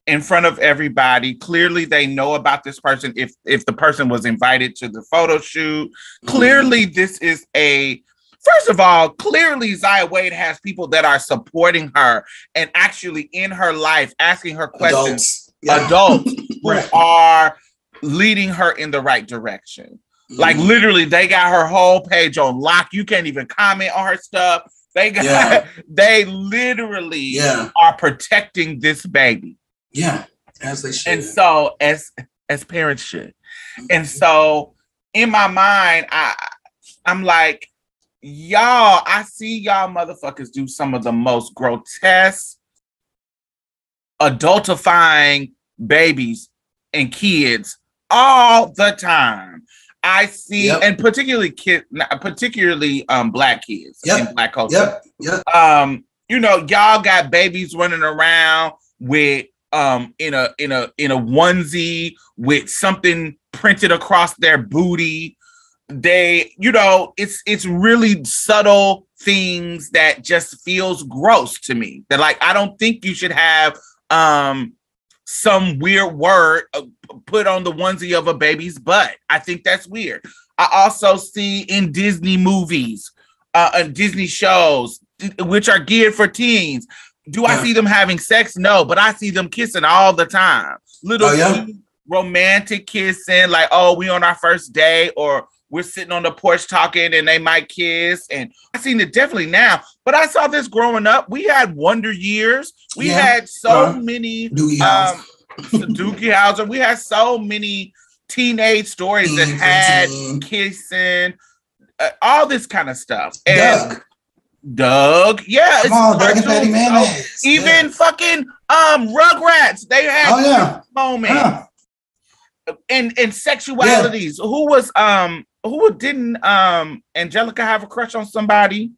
in front of everybody. Clearly, they know about this person. If if the person was invited to the photo shoot, clearly this is a. First of all, clearly Zaya Wade has people that are supporting her and actually in her life asking her questions. Adults. Yeah. Adults (laughs) who Right. are leading her in the right direction. Like Mhm. literally, they got her whole page on lock. You can't even comment on her stuff. They got Yeah. (laughs) they literally Yeah. are protecting this baby. Yeah. As they should. And so as as parents should. Mm-hmm. And so in my mind, I I'm like, y'all, I see y'all motherfuckers do some of the most grotesque, adultifying babies and kids all the time. I see, Yep. and particularly kid, particularly um black kids Yep. in black culture Yep. Yep. um you know y'all got babies running around with um in a in a in a onesie with something printed across their booty they you know it's it's really subtle things that just feels gross to me that like i don't think you should have um some weird word uh, put on the onesie of a baby's butt i think that's weird i also see in disney movies uh, uh disney shows which are geared for teens. Do I Yeah. see them having sex? No, but I see them kissing all the time. Little Oh, yeah? romantic kissing, like, oh, we on our first day, or we're sitting on the porch talking and they might kiss. And I've seen it definitely now, but I saw this growing up. We had Wonder Years. We Yeah. had so many Doogie um Doogie Howser. We had so many teenage stories that had kissing, uh, all this kind of stuff. And Doug. Doug, yeah, Come on, Doug and Patty oh, even fucking um Rugrats, they had Oh yeah. moment Yeah. and and sexualities. Who was um who didn't um Angelica have a crush on somebody?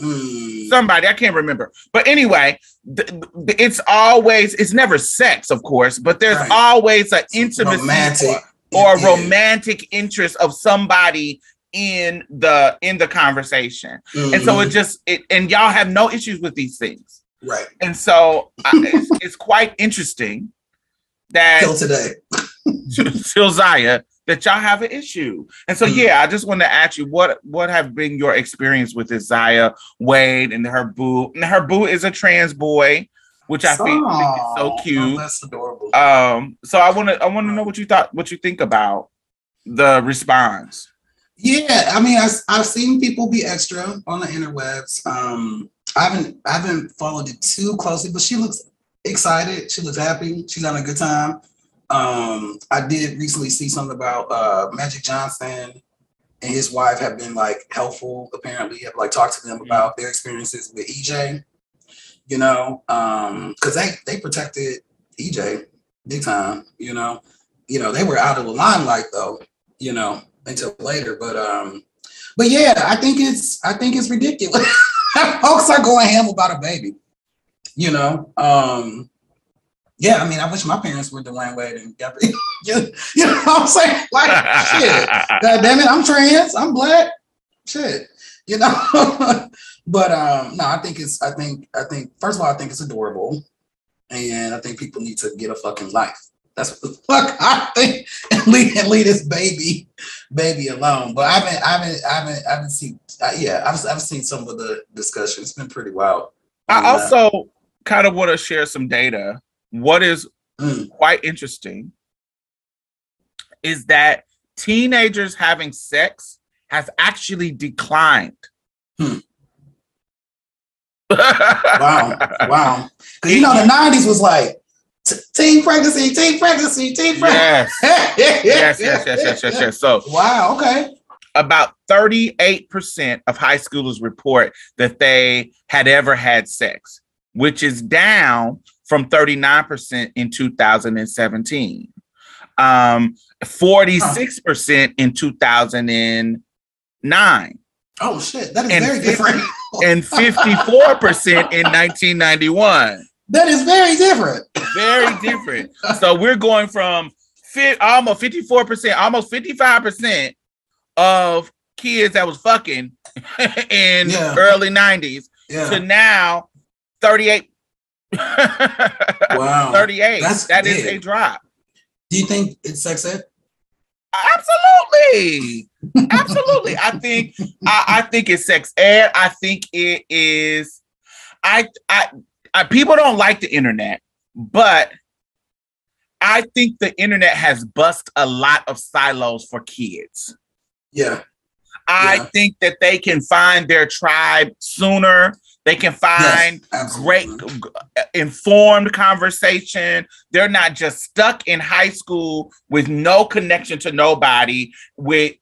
Mm. Somebody I can't remember, but anyway, th- th- it's always it's never sex, of course, but there's Right. always an intimacy or, or Yeah. romantic interest of somebody in the in the conversation. And so it just it and y'all have no issues with these things. right And so I, it's, it's quite interesting that till today. (laughs) till Zaya that y'all have an issue. And so Mm. yeah, I just want to ask you what what have been your experience with this Zaya Wade and her boo. And her boo is a trans boy, which I think, think is so Aw, cute. That's adorable. Um, so I want to I want to know what you thought, what you think about the response. Yeah, I mean, I, I've seen people be extra on the interwebs. Um, I haven't, I haven't followed it too closely, but she looks excited. She looks happy. She's having a good time. Um, I did recently see something about uh, Magic Johnson and his wife have been like helpful. Apparently, have like talked to them about their experiences with EJ. You know, um, because they they protected EJ big time. You know, you know they were out of the limelight though. You know, until later, but um, but yeah, I think it's I think it's ridiculous. (laughs) Folks are going ham about a baby. You know, um, yeah, I mean, I wish my parents were Dwyane Wade and Gabrielle. (laughs) you, you know what I'm saying? Like, shit. (laughs) God damn it, I'm trans, I'm black. Shit. You know? (laughs) but um, no, I think it's I think I think first of all, I think it's adorable. And I think people need to get a fucking life. That's what the fuck I think and leave and leave this baby baby alone. But I haven't I haven't I haven't I haven't seen uh, yeah, I've I've seen some of the discussion. It's been pretty wild. I also kind of want to share some data what is Mm. quite interesting is that teenagers having sex has actually declined. Hmm. (laughs) Wow, wow. Because you know the '90s was like teen pregnancy, teen pregnancy, teen pregnancy. Yes, (laughs) yes, yes, yes, yes, yes, yes. So Wow. Okay. about 38% of high schoolers report that they had ever had sex, which is down from 39% in 2017. Um, 46% in 2009 Oh shit, that is And very different. (laughs) and 54% in 1991. That is very different. Very different. So we're going from fi- almost 54%, almost 55% of kids that was fucking (laughs) in Yeah. early 90s to now 38. (laughs) Wow. 38. That's That is big. a drop. Do you think it's sex ed? Absolutely. (laughs) Absolutely. I think I, I think it's sex ed. I think it is I, I I people don't like the internet, but I think the internet has bust a lot of silos for kids. Yeah. I Yeah. think that they can find their tribe sooner. They can find Yes, great informed conversation. They're not just stuck in high school with no connection to nobody, with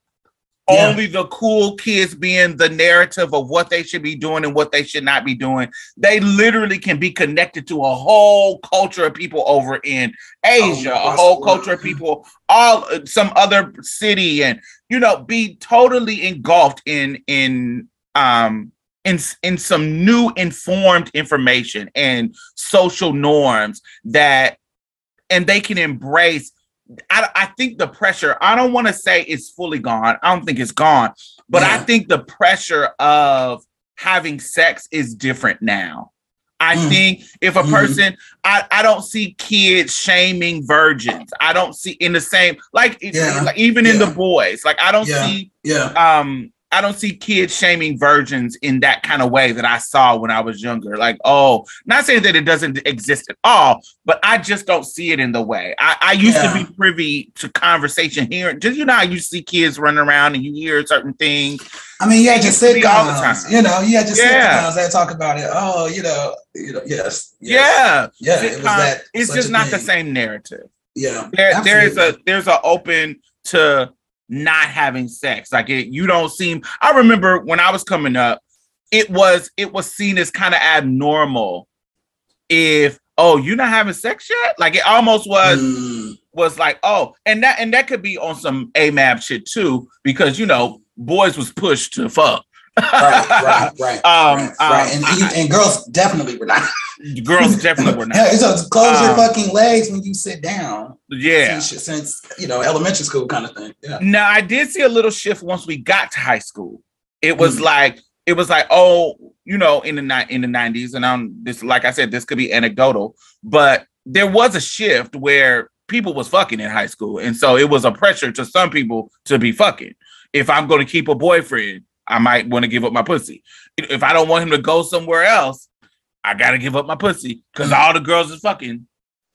Yeah. only the cool kids being the narrative of what they should be doing and what they should not be doing. They literally can be connected to a whole culture of people over in Asia, a whole culture of people, all uh, some other city, and you know, be totally engulfed in in um in in some new informed information and social norms that and they can embrace I, I think the pressure i don't want to say it's fully gone i don't think it's gone but i think the pressure of having sex is different now i Mm. think if a Mhm. person I, I don't see kids shaming virgins i don't see in the same like, Yeah. like even in the boys like i don't Yeah. see Yeah. um I don't see kids shaming virgins in that kind of way that I saw when I was younger. Like, oh, not saying that it doesn't exist at all, but I just don't see it in the way. I, I used Yeah. to be privy to conversation here. Just you know, how you see kids running around and you hear certain things. I mean, yeah, just used all the sitcoms. time. You know, yeah, just Yeah. sitcoms that talk about it. Oh, you know, you know, yes, yes. Yeah, yeah. It was that. it's just not the same narrative. Yeah, there, there is a there's an open to not having sex like it you don't seem i remember when i was coming up it was it was seen as kind of abnormal if oh you're not having sex yet like it almost was Mm, was like oh and that and that could be on some amab shit too because you know boys was pushed to fuck right, right, (laughs) right. Um, right, um, right. And, I- and girls definitely were not. Girls definitely were not (laughs) Yeah, so close your Um, fucking legs when you sit down. yeah Since, since you know elementary school kind of thing. Yeah. Now I did see a little shift once we got to high school. It was Mm. like it was like oh you know in the ni- in the nineties and I'm this like I said this could be anecdotal, but there was a shift where people was fucking in high school, and so it was a pressure to some people to be fucking. If I'm going to keep a boyfriend, I might want to give up my pussy. If I don't want him to go somewhere else, I got to give up my pussy because all the girls is fucking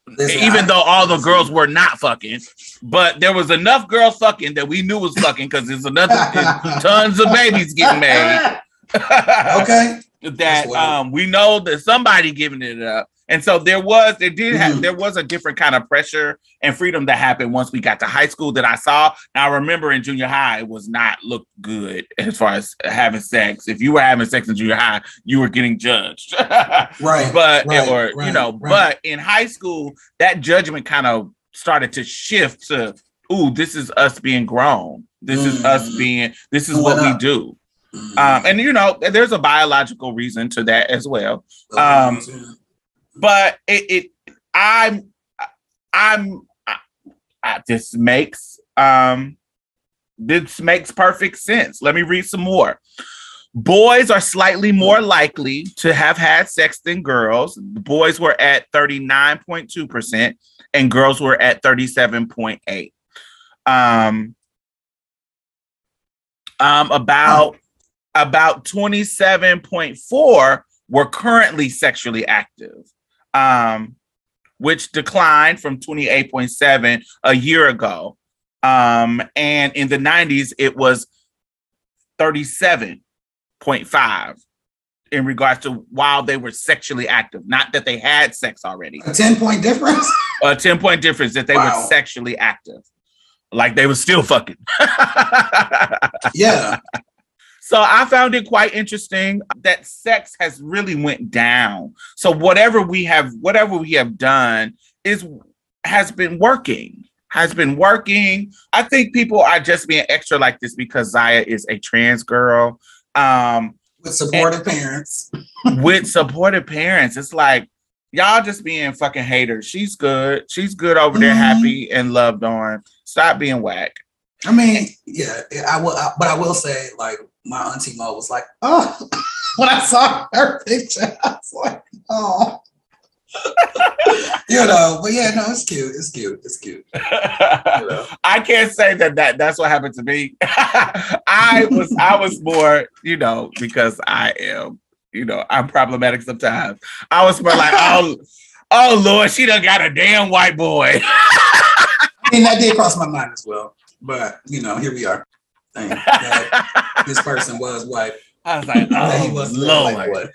Listen, even I- though all the girls were not fucking, but there was enough girls fucking that we knew was fucking because there's another (laughs) tons of babies getting made. (laughs) okay. (laughs) that um we know that somebody giving it up, And so there was, it did have, Mhm. there was a different kind of pressure and freedom that happened once we got to high school that I saw. Now, I remember in junior high, it was not looked good as far as having sex. If you were having sex in junior high, you were getting judged. (laughs) Right. but right, or you know, right. but in high school, that judgment kind of started to shift to, ooh, this is us being grown. This is us Mhm. being. This is Growing what we do. Mhm. Um, and you know, there's a biological reason to that as well. um, But it, it I'm, I'm, I, I, this makes um, this makes perfect sense. Let me read some more. Boys are slightly more likely to have had sex than girls. Boys were at 39.2% and girls were at 37.8. Um, um about about 27.4 were currently sexually active. Um which declined from 28.7 a year ago. Um, and in the 90s, it was 37.5 in regards to while they were sexually active, not that they had sex already. a 10 point difference. A 10 point difference that they Wow. were sexually active, like they were still fucking. (laughs) yeah. So I found it quite interesting that sex has really went down. So whatever we have, whatever we have done is has been working. Has been working. I think people are just being extra like this because Zaya is a trans girl. Um, With supportive parents. (laughs) with supportive parents. It's like y'all just being fucking haters. She's good. She's good over there, Mhm. happy and loved on. Stop being whack. I mean, yeah, I will, I, but I will say, like, my auntie Mo was like, (laughs) oh, when I saw her picture, I was like, oh, (laughs) you know, but yeah, no, it's cute, it's cute, it's cute. You know? (laughs) I can't say that, that that's what happened to me. I was I was more, you know, because I am, you know, I'm problematic sometimes. I was more like, oh, oh Lord, she done got a damn white boy. I mean, that did cross my mind as well, but you know, here we are. (laughs) That this person was white. I was like, oh was Lord, boy.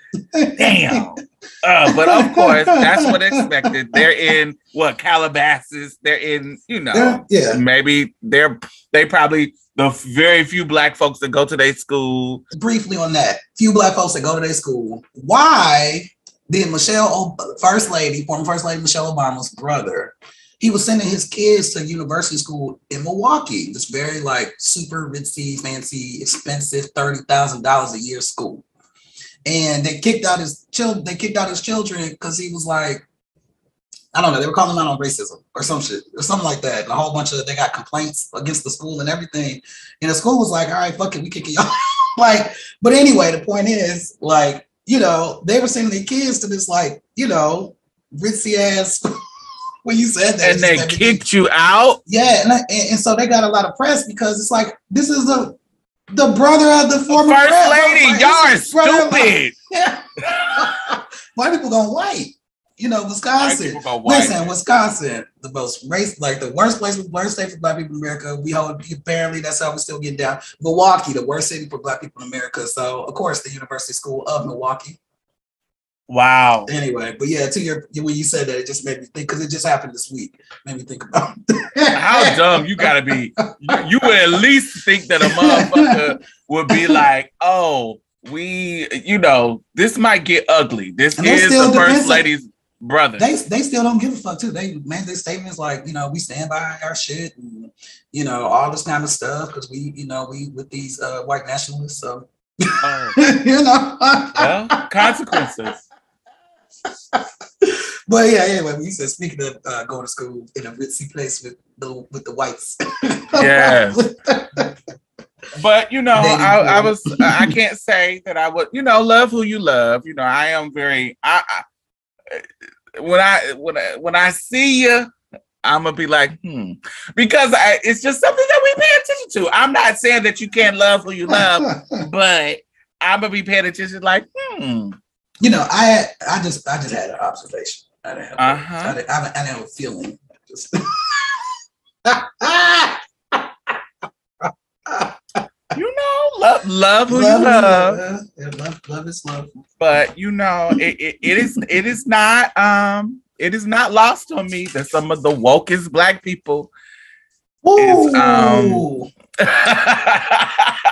damn. (laughs) Uh, but of course, that's what expected. They're in what Calabasas. They're in, you know, Yeah, yeah. maybe they're they probably the very few black folks that go to their school. briefly on that. Few black folks that go to their school. Why did Michelle, Ob- First Lady, former First Lady Michelle Obama's brother, he was sending his kids to university school in Milwaukee, this very like super ritzy, fancy, expensive, thirty thousand dollars a year school. And they kicked out his children. They kicked out his children because he was like, I don't know. They were calling him out on racism or some shit or something like that. And a whole bunch of they got complaints against the school and everything. And the school was like, all right, fuck it, we kicking y'all. (laughs) like, but anyway, the point is, like, you know, they were sending their kids to this, like, you know, ritzy ass. (laughs) when you said that, And they just kicked you out. yeah, and, I- and and so they got a lot of press because it's like this is the the brother of the former First pres- lady, like, y'all are this is brother of- stupid. (laughs) Yeah. White people going white. You know, White Wisconsin. people go white. Listen, Wisconsin, the most race, like the worst place, worst state for black people in America. We hold apparently that's how we still get down. Milwaukee, the worst city for black people in America. So of course, the University School of Milwaukee. Wow. Anyway, but yeah, to your when you said that, it just made me think because it just happened this week. Made me think about How dumb you gotta be. You, you would at least think that a motherfucker would be like, oh, we, you know, this might get ugly. This is the first lady's brother. they they still don't give a fuck too. They made their statements like, you know, we stand by our shit and you know, all this kind of stuff because we, you know, we with these uh, white nationalists. So Oh, (laughs) you know. well, consequences. (laughs) but yeah, anyway, when you said speaking of uh, going to school in a ritzy place with the with the whites. (laughs) Yes. But you know, I, I was I can't say that I would, you know, love who you love. You know, I am very I, I when I when I when I see you, I'm gonna be like, hmm, because I, it's just something that we pay attention to. I'm not saying that you can't love who you love, (laughs) but I'm gonna be paying attention, like, hmm, you know, I I just I just had an observation. I didn't have, I, uh-huh. didn't, I, didn't, I didn't have a feeling. Just (laughs) You know, love love who Love you is love. love. Yeah, love, love is love. but you know, it, it, it is it is not um it is not lost on me that some of the wokest black people is um Ooh, (laughs)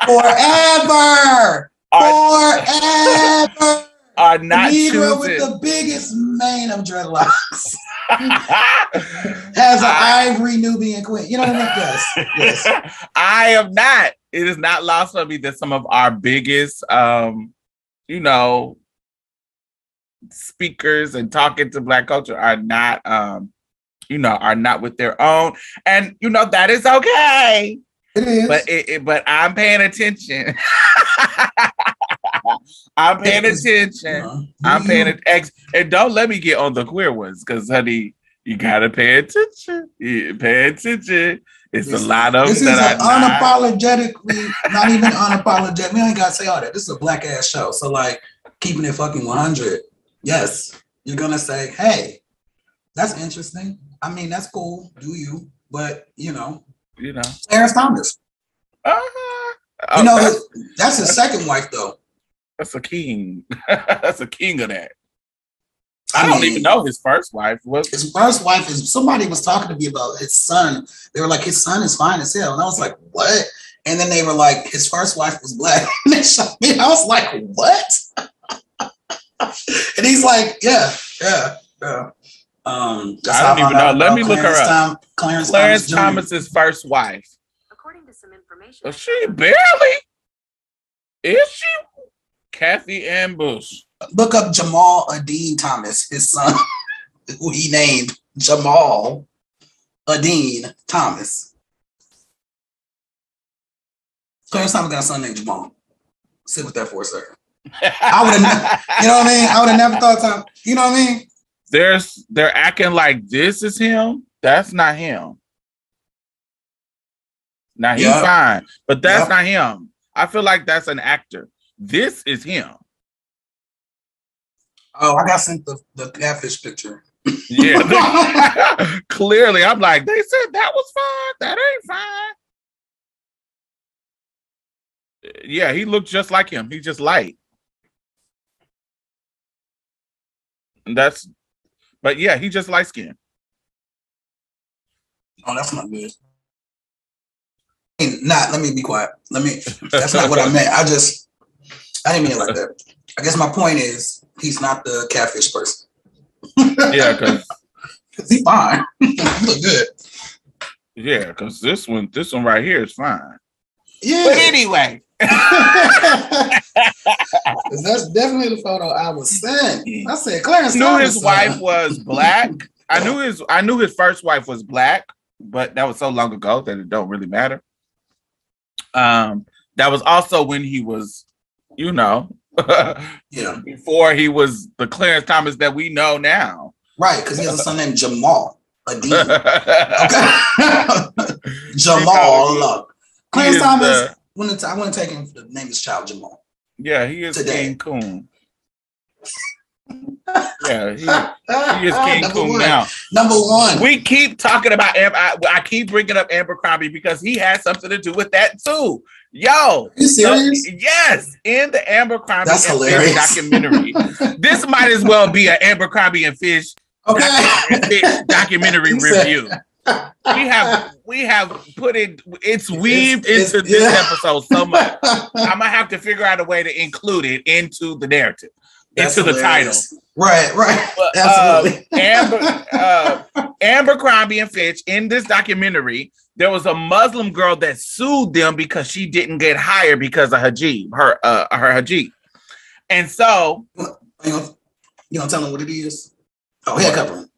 forever, forever. Are not Negro with the biggest mane of dreadlocks (laughs) has an ivory Nubian queen. You know what I mean? Yes, yes. I am not. It is not lost on me that some of our biggest, um, you know, speakers and talking to Black culture are not, um, you know, are not with their own, and you know that is okay. It is. But it, it- but I'm paying attention. (laughs) I'm paying attention. Uh, I'm paying it ex and don't let me get on the queer ones because honey, you gotta pay attention. You pay attention. It's This- a lot of This is that an not. unapologetically, not even unapologetic. We ain't gotta say all that. This is a black ass show. So like keeping it fucking 100. Yes, you're gonna say, hey, that's interesting. I mean, that's cool. Do you? But you know, You know. Clarence Thomas. Uh-huh. You know, his, that's his second wife though. That's a king. (laughs) that's a king of that. I don't mean, even know his first wife was. His first wife is somebody was talking to me about his son. They were like, his son is fine as hell. And I was like, what? And then they were like, his first wife was black. (laughs) and they shot me. I was like, what? (laughs) and he's like, yeah, yeah, yeah. Um, I don't even know. Let about me look her Clarence up. Tom- Clarence, Clarence Thomas. Thomas's first wife. According to some information, Was she barely? Is she? Kathy Ambush. Look up Jamal Adeen Thomas, his son, (laughs) who he named Jamal Adeen Thomas. Clarence Thomas got a son named Jamal. Sit with that for a second. (laughs) I would've You know what I mean? I would have never thought Tom. You know what I mean? There's they're acting like this is him. That's not him. Now he's Yeah. fine, but that's Yeah. not him. I feel like that's an actor. This is him. Oh, I got sent the, the catfish picture. Yeah. (laughs) (laughs) Clearly, I'm like, they said that was fine. That ain't fine. Yeah, he looked just like him. He's just light. And that's but yeah, he just light skinned. Oh, that's not good. I mean, Not. Let me be quiet. Let me. That's not what I meant. I just. I didn't mean it like that. I guess my point is he's not the catfish person. Yeah, because (laughs) he's fine. he (laughs) look good. yeah, because this one, this one right here is fine. Yeah. But anyway, (laughs) 'Cause that's definitely the photo I was sent. I said Clarence knew Thomas, his wife was black. I knew his I knew his first wife was black, but that was so long ago that it don't really matter. Um, that was also when he was, you know, (laughs) Yeah, before he was the Clarence Thomas that we know now. right. Because he has a son named Jamal. (laughs) Okay. (laughs) Jamal. Look. Clarence is Thomas. the- I want to take him The name his child Jamal. Yeah, he is Today. King Coon. Yeah, he, he is King Number Coon one. now. Number one. We keep talking about Amber. I, I keep bringing up Abercrombie because he has something to do with that too. Yo, you serious? yes, in the Abercrombie That's and Fitch hilarious. documentary. (laughs) this might as well be an Abercrombie and Fitch, okay. Fitch documentary (laughs) review. (laughs) We have we have put it. It's weaved it's- into this yeah. episode so much. I'm gonna have to figure out a way to include it into the narrative, That's into the title. Right, right. But, Absolutely. uh, Amber, uh, Abercrombie and Fitch in this documentary, there was a Muslim girl that sued them because she didn't get hired because of hijab, her uh, her hijab, and so you gonna tell them what it is? Oh, hair covering.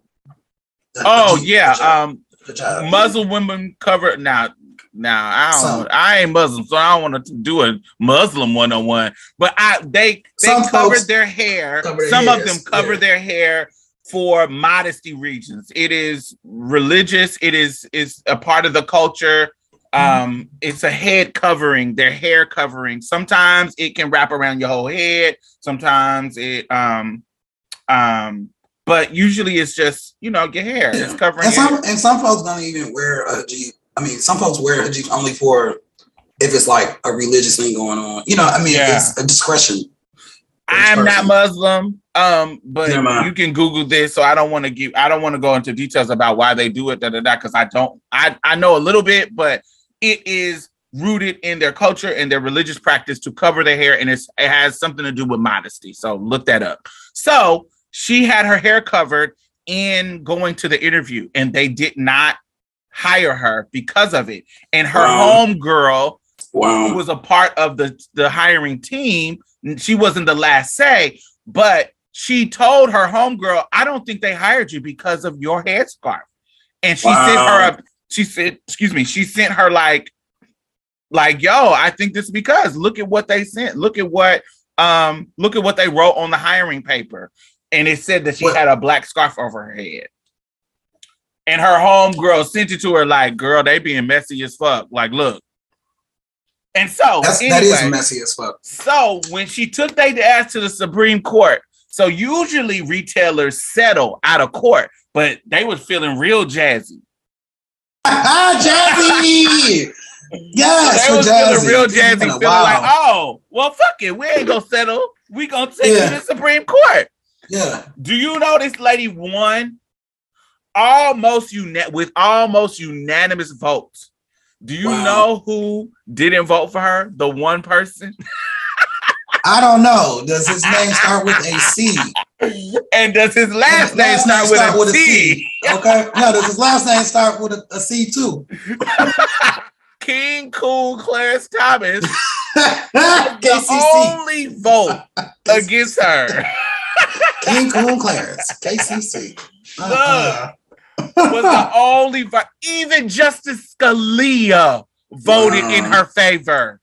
Oh yeah, the job, um, the job. Muslim women cover now. Now I don't. I ain't Muslim, so I don't want to do a Muslim one on one. But I they they covered their hair. cover their Some of them cover yeah. their hair for modesty reasons. It is religious. It is is a part of the culture. Um, it's a head covering, their hair covering. Sometimes it can wrap around your whole head. Sometimes it um um, but usually it's just you know your hair. It's covering. And some and some folks don't even wear a hijab. I mean, some folks wear a hijab only for if it's like a religious thing going on. You know, I mean, Yeah. it's a discretion. I'm not. Muslim, um, but Never you can Google this. So I don't want to give. I don't want to go into details about why they do it. Da da da. Because I don't. I I know a little bit, but it is rooted in their culture and their religious practice to cover their hair, and it's, it has something to do with modesty. So look that up. So she had her hair covered in going to the interview, and they did not hire her because of it. And her Wow. home girl who was a part of the the hiring team. She wasn't the last say, but she told her homegirl, "I don't think they hired you because of your headscarf." And she sent her Wow. a. She said, "Excuse me." She sent her like, like, "Yo, I think this is because look at what they sent. Look at what um look at what they wrote on the hiring paper." And it said that she What? had a black scarf over her head. And her homegirl sent it to her like, "Girl, they being messy as fuck. Like, look." And so That's anyway, that is messy as fuck. so when she took their ass to the Supreme Court, so usually retailers settle out of court, but they was feeling real jazzy. (laughs) Jazzy. Yes, they was Jazzy. feeling real jazzy, feeling like, oh, well, fuck it, we ain't gonna settle. We gonna take Yeah. you to the Supreme Court. yeah. Do you know this lady won almost uni- with almost unanimous votes? Do you Wow. know who didn't vote for her? The one person. I don't know. Does his name start with a C? (laughs) And does his last His name start with a T? Okay. No, does his last name start with a, a C too? (laughs) King Coon Clarence Thomas (laughs) the only vote against her King Coon Clarence. KCC. Uh-uh. Was the (laughs) only vote. Even Justice Scalia voted in her favor.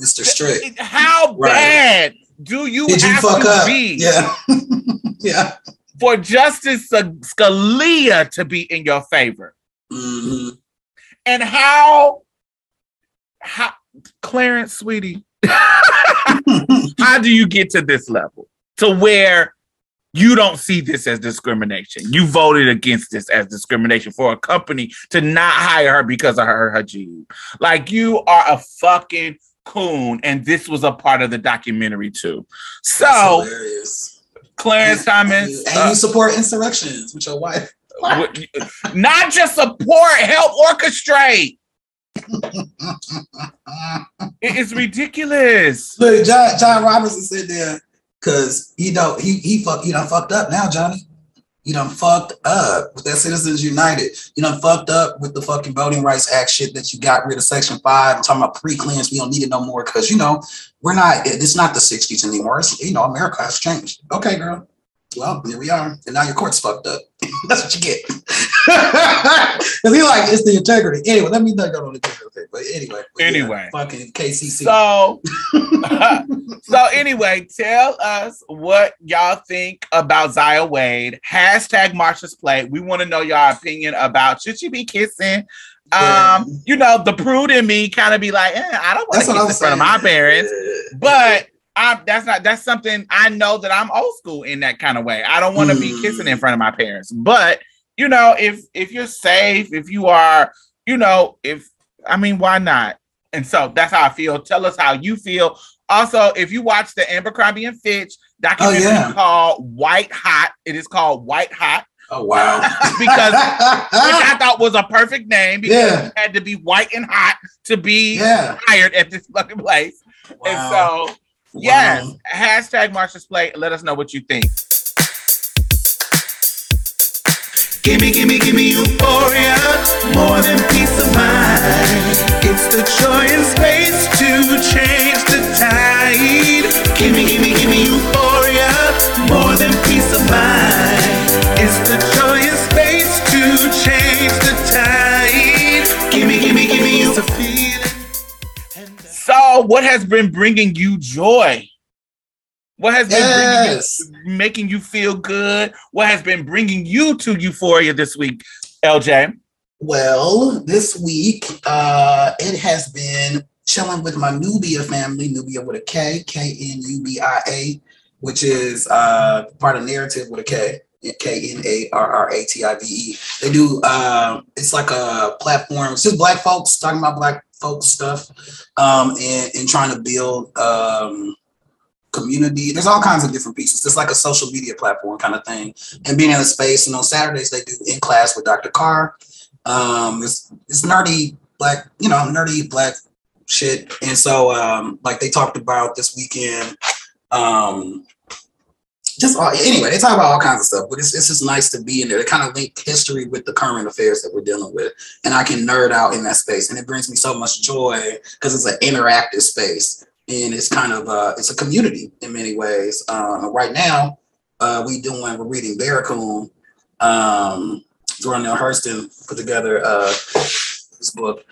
Mr. Strick. How Right. bad do you Did you have fuck to up? be Yeah. (laughs) yeah. for Justice Scalia to be in your favor? hmm And how, how Clarence, sweetie, (laughs) how do you get to this level to where you don't see this as discrimination? You voted against this as discrimination for a company to not hire her because of her hijab. Like you are a fucking coon, and this was a part of the documentary too. So. Clarence And Thomas, you, and uh, you support insurrections with your wife. not just support, help orchestrate. (laughs) It is ridiculous. Look, John, John Robertson said there because he don't he he fuck he done fucked up now, Johnny. You done fucked up with that Citizens United. You done fucked up with the fucking Voting Rights Act shit that you got rid of Section 5. I'm talking about pre-clearance. We don't need it no more because, you know, we're not, it's not the 60s anymore. It's, you know, America has changed. Okay, girl. Well, here we are. And now your court's fucked up. (laughs) That's what you get. (laughs) Because he like, it's the integrity. Anyway, let me not go on the thing, But anyway. but yeah, Anyway. fucking KCC. So, (laughs) so anyway, tell us what y'all think about Zaya Wade. Hashtag Marsha's Plate. We want to know your opinion about should she be kissing? Yeah. Um, you know, the prude in me kind of be like, eh, I don't want to kiss in front of my parents. But I, that's not that's something I know that I'm old school in that kind of way. I don't want to be Mm. kissing in front of my parents. But you know, if if you're safe, if you are, you know, if I mean, why not? And so that's how I feel. Tell us how you feel. Also, if you watch the Abercrombie and Fitch documentary Oh, yeah. called White Hot, it is called White Hot Oh wow. (laughs) because which I (laughs) thought was a perfect name because Yeah. you had to be white and hot to be yeah. hired at this fucking place. And Wow. so, yes, Wow. hashtag Marsha's Plate. Let us know what you think. Gimme, gimme, gimme euphoria, more than peace of mind. It's the joy and space to change the tide. Gimme, gimme, gimme euphoria, more than peace of mind. It's the joy and space to change the tide. Gimme, gimme, gimme you So, what has been bringing you joy? What has been Yes. bringing you, making you feel good? What has been bringing you to euphoria this week, LJ? Well, this week, uh, it has been chilling with my Nubia family, Nubia with a K, K N U B I A, which is uh, part of narrative with a K. K N A R R A T I V E. They do. Uh, it's like a platform. It's just black folks talking about black folks stuff, um, and and trying to build um, community. There's all kinds of different pieces. It's like a social media platform kind of thing. And being in a space, and on Saturdays they do in class with Dr. Carr. Um, it's it's nerdy black, you know, nerdy black shit. And so um, like they talked about this weekend. Um, just all, anyway, they talk about all kinds of stuff, but it's, it's just nice to be in there. They kind of link history with the current affairs that we're dealing with, and I can nerd out in that space, and it brings me so much joy because it's an interactive space, and it's kind of uh, it's a community in many ways. Um, right now, uh, we doing we're reading Barracoon. Um, Neale Hurston put together uh, this book,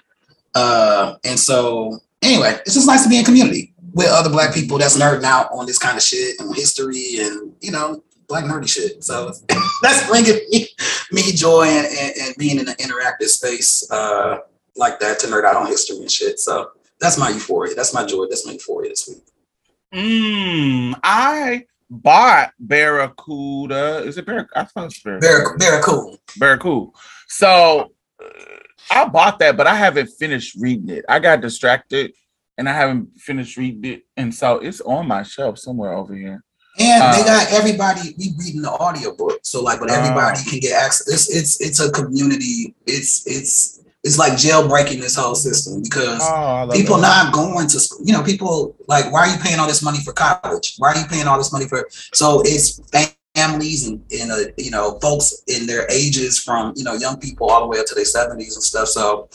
uh, and so anyway, it's just nice to be in community with other black people that's nerding out on this kind of shit and history and you know black nerdy shit. So (laughs) that's bringing me, me joy and, and, and, being in an interactive space uh, like that to nerd out on history and shit. So that's my euphoria. That's my joy. That's my euphoria this week. Mm, I bought Barracuda. Is it Barracuda? I thought it was Barracuda. Barracuda. Barracuda. So uh, I bought that, but I haven't finished reading it. I got distracted and I haven't finished reading it, and so it's on my shelf somewhere over here. And uh, they got everybody we reading the audiobook. So like but everybody uh, can get access. It's it's it's a community. It's it's it's like jailbreaking this whole system because oh, people that. not going to school. You know, people like why are you paying all this money for college? Why are you paying all this money for so it's families and, and uh, you know folks in their ages from you know young people all the way up to their 70s and stuff so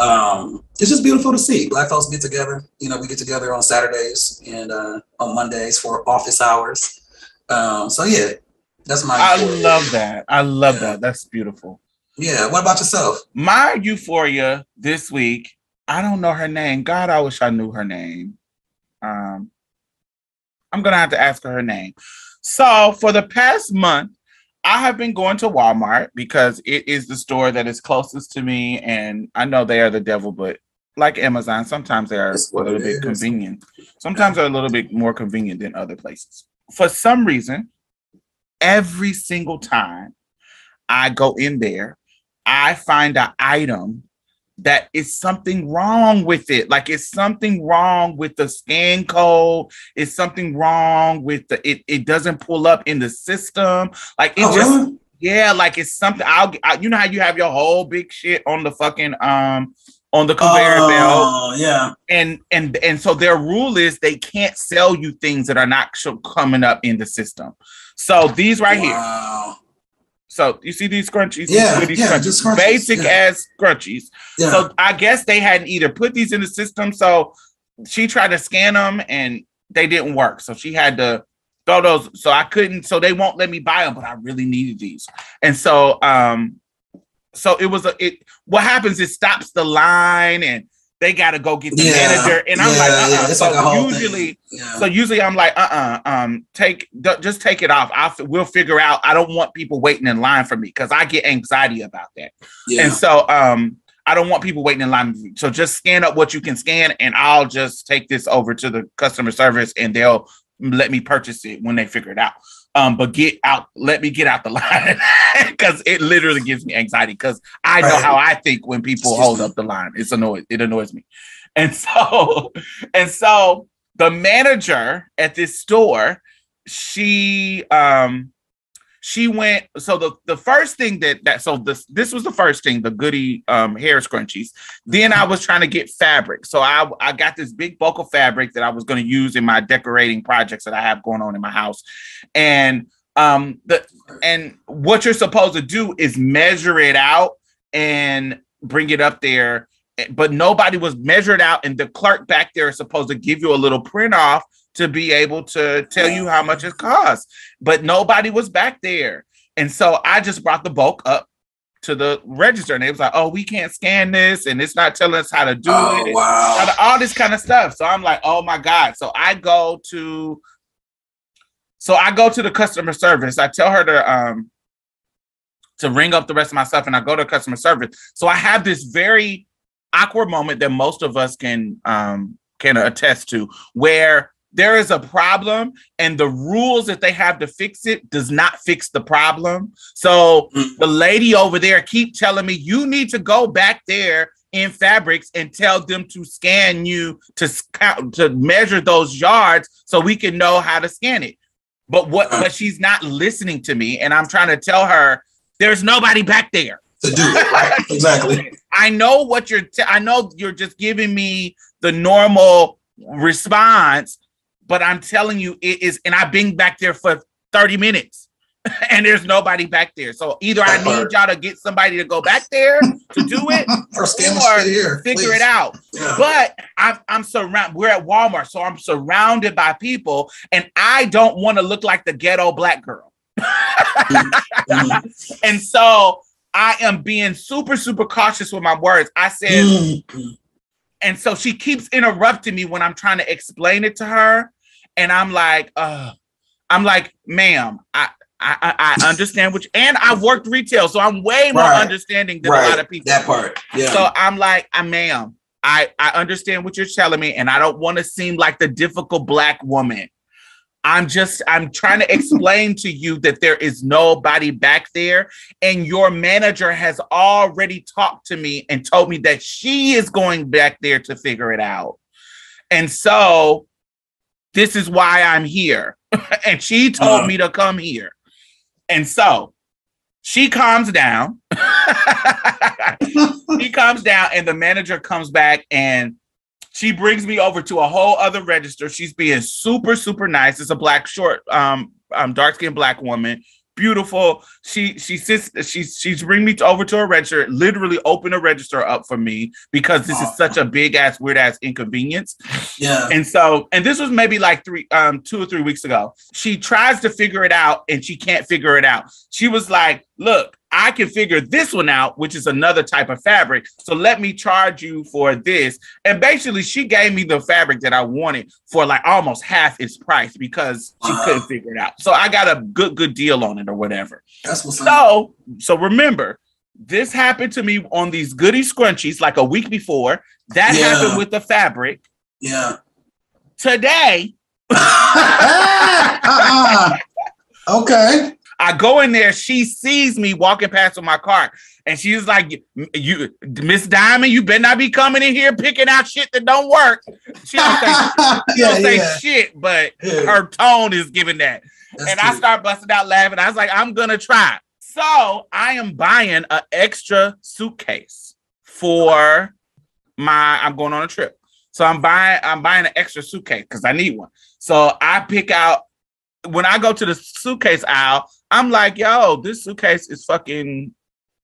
um, it's just beautiful to see black folks get together. You know, we get together on Saturdays and uh, on Mondays for office hours. Um, so yeah, that's my. I love that. I love yeah. that. That's beautiful. Yeah. What about yourself? My euphoria this week. I don't know her name. God, I wish I knew her name. Um, I'm gonna have to ask her her name. So for the past month, I have been going to Walmart because it is the store that is closest to me, and I know they are the devil, but like Amazon, sometimes they are a little bit is. convenient. Sometimes they're a little bit more convenient than other places. For some reason, every single time I go in there, I find an item that is something wrong with it. Like it's something wrong with the scan code. It's something wrong with the it. It doesn't pull up in the system. Like it oh, just really? yeah. Like it's something. I'll I, you know how you have your whole big shit on the fucking um on the conveyor oh, belt. Yeah. And and and so their rule is they can't sell you things that are not coming up in the system. So these right wow. here. So you see these scrunchies? Yeah, these yeah, scrunchies. basic yeah. ass scrunchies. Yeah. So I guess they hadn't either put these in the system. So she tried to scan them and they didn't work. So she had to throw those. So I couldn't. So they won't let me buy them. But I really needed these. And so um, so it was a it. What happens? It stops the line and they got to go get the yeah, manager. And I'm yeah, like, uh-uh. yeah, so like usually, so usually I'm like, uh-uh, um, take just take it off. I'll we'll figure out. I don't want people waiting in line for me because I get anxiety about that. And so um I don't want people waiting in line. So just scan up what you can scan, and I'll just take this over to the customer service, and they'll let me purchase it when they figure it out. Um, but get out, let me get out the (laughs) line because it literally gives me anxiety because I know right. how I think when people hold up the line. It's annoying, it annoys me. And so, (laughs) and so the manager at this store, she um she went so the the first thing that that so this this was the first thing the goody um hair scrunchies. Then i was trying to get fabric. So i i got this big bulk of fabric that i was going to use in my decorating projects that i have going on in my house. And um the and what you're supposed to do is measure it out and bring it up there. But nobody was measured out and the clerk back there is supposed to give you a little print off to be able to tell you how much it costs. But nobody was back there. And so I just brought the bulk up to the register and they was like, oh, we can't scan this and it's not telling us how to do oh, it. Wow. All this kind of stuff. So I'm like, oh my God. So I go to so I go to the customer service. I tell her to um to ring up the rest of my stuff and I go to customer service. So I have this very awkward moment that most of us can um can attest to where there is a problem and the rules that they have to fix it does not fix the problem so mm. the lady over there keep telling me you need to go back there in fabrics and tell them to scan you to scout to measure those yards so we can know how to scan it. But what but she's not listening to me and I'm trying to tell her there's nobody back there. To do it, right? (laughs) exactly. I know what you're t- I know you're just giving me the normal response, but I'm telling you it is and I've been back there for 30 minutes. (laughs) and there's nobody back there. So either I need y'all to get somebody to go back there to do it, (laughs) or or here. figure please. it out. Yeah. But I'm I'm surrounded. We're at Walmart, so I'm surrounded by people, and I don't want to look like the ghetto black girl. (laughs) And so I am being super super cautious with my words. I said, Mhm. and so she keeps interrupting me when I'm trying to explain it to her, and I'm like, uh, I'm like, ma'am, I. I, I understand which, and I've worked retail, so I'm way more Right. understanding than Right. a lot of people. That part. Yeah. So I'm like, I ma'am, I I understand what you're telling me, and I don't want to seem like the difficult black woman. I'm just I'm trying to explain to you that there is nobody back there, and your manager has already talked to me and told me that she is going back there to figure it out. And so this is why I'm here. (laughs) and she told Uh-huh. me to come here. And so she calms down. (laughs) she comes down, and the manager comes back and she brings me over to a whole other register. She's being super, super nice. It's a black short, um, um, dark skinned black woman, beautiful. She she sits, she's she's bring me to, over to a register, literally open a register up for me because this is such a big ass, weird ass inconvenience. yeah. And so, and this was maybe like three, um, two or three weeks ago. She tries to figure it out and she can't figure it out. She was like, Look, I can figure this one out, which is another type of fabric. So let me charge you for this. And basically, she gave me the fabric that I wanted for like almost half its price because she Wow. couldn't figure it out. So I got a good, good deal on it or whatever. That's what's up. So, so remember, this happened to me on these goody scrunchies like a week before. That Yeah. happened with the fabric. Yeah. Today, (laughs) Uh-uh. Okay. I go in there, she sees me walking past with my cart, and she's like, "You, Miss Diamond, you better not be coming in here picking out shit that don't work." She don't say, (laughs) she yeah, don't say yeah. shit, but Yeah. her tone is giving that. That's and I start busting out laughing. I was like, "I'm gonna try." So I am buying an extra suitcase for my. I'm going on a trip, so I'm buying. I'm buying an extra suitcase because I need one. So I pick out when I go to the suitcase aisle. I'm like, yo, this suitcase is fucking.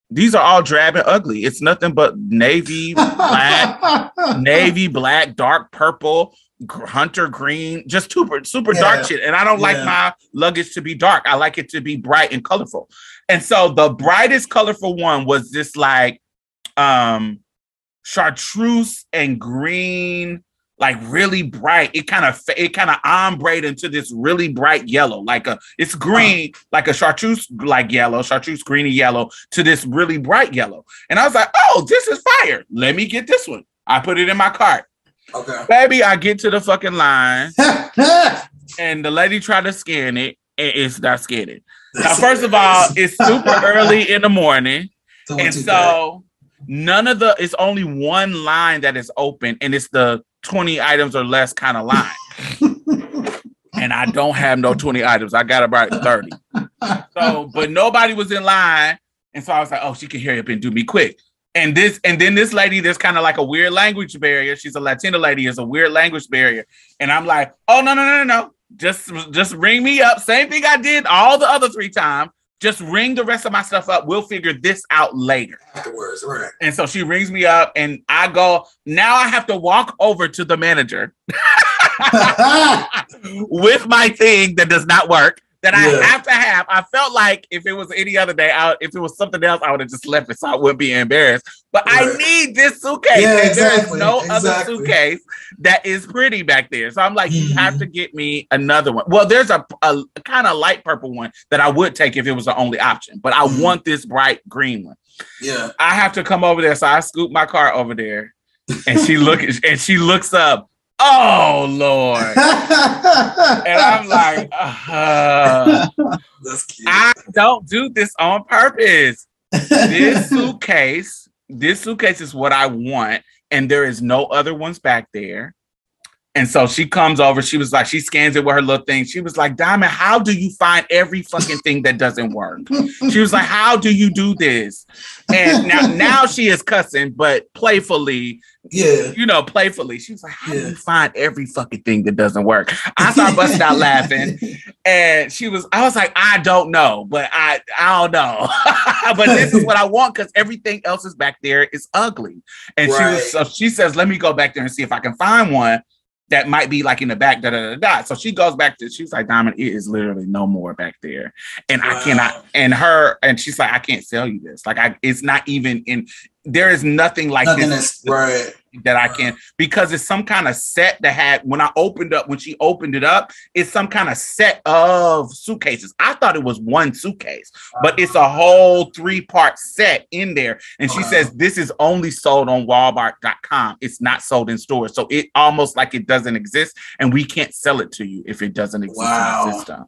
These are all drab and ugly. It's nothing but navy, black, (laughs) navy, black, dark purple, hunter green, just super, super Yeah. dark shit. And I don't like my luggage to be dark. I like it to be bright and colorful. And so the brightest colorful one was this like um chartreuse and green, like really bright. It kind of it kind of ombre into this really bright yellow, like a it's green, like a chartreuse like yellow, chartreuse greeny yellow to this really bright yellow. And I was like, oh, this is fire. Let me get this one. I put it in my cart. Okay. Baby, I get to the fucking line (laughs) and the lady tried to scan it and it's not scanning. Now, first of all, it's super (laughs) early in the morning. And so none of the it's only one line that is open and it's the 20 items or less kind of line. (laughs) and I don't have no 20 items. I got about 30. So, but nobody was in line. And so I was like, oh, she can hurry up and do me quick. And this, and then this lady, there's kind of like a weird language barrier. She's a Latina lady, is a weird language barrier. And I'm like, oh no, no, no, no, no. Just just ring me up. Same thing I did all the other three times. Just ring the rest of my stuff up. We'll figure this out later. afterwards, right? And so she rings me up and I go, now I have to walk over to the manager (laughs) (laughs) with my thing that does not work that I have to have. I felt like if it was any other day, I, if it was something else, I would have just left it so I wouldn't be embarrassed. But I need this suitcase. Yeah, and There is exactly, no other suitcase that is pretty back there. So I'm like, you Mhm. have to get me another one. Well, there's a, a, kind of light purple one that I would take if it was the only option, but I Mhm. want this bright green one. yeah. I have to come over there. So I scoop my car over there and she look (laughs) and she looks up. Oh Lord. (laughs) And I'm like, uh, I don't do this on purpose. This suitcase this suitcase is what I want, and there is no other ones back there. And so she comes over. She was like, she scans it with her little thing. She was like, Diamond, how do you find every fucking thing that doesn't work? She was like, How do you do this? And now, (laughs) now she is cussing, but playfully, Yeah. you know, playfully. She was like, How do you find every fucking thing that doesn't work? I started busting out (laughs) laughing. And she was, I was like, I don't know, but I I don't know. (laughs) but this is what I want because everything else is back there is ugly. And she was so she says, Let me go back there and see if I can find one that might be like in the back, da da da da. So she goes back to she's like, Diamond, it is literally no more back there. And I cannot and her and she's like, I can't sell you this. Like I it's not even in there is nothing like Nothing this right. that I can because it's some kind of set that had when I opened up when she opened it up, it's some kind of set of suitcases. I thought it was one suitcase, but it's a whole three part set in there. And she Wow. says this is only sold on Walmart.com. It's not sold in stores, so it almost like it doesn't exist, and we can't sell it to you if it doesn't exist in Wow. the system.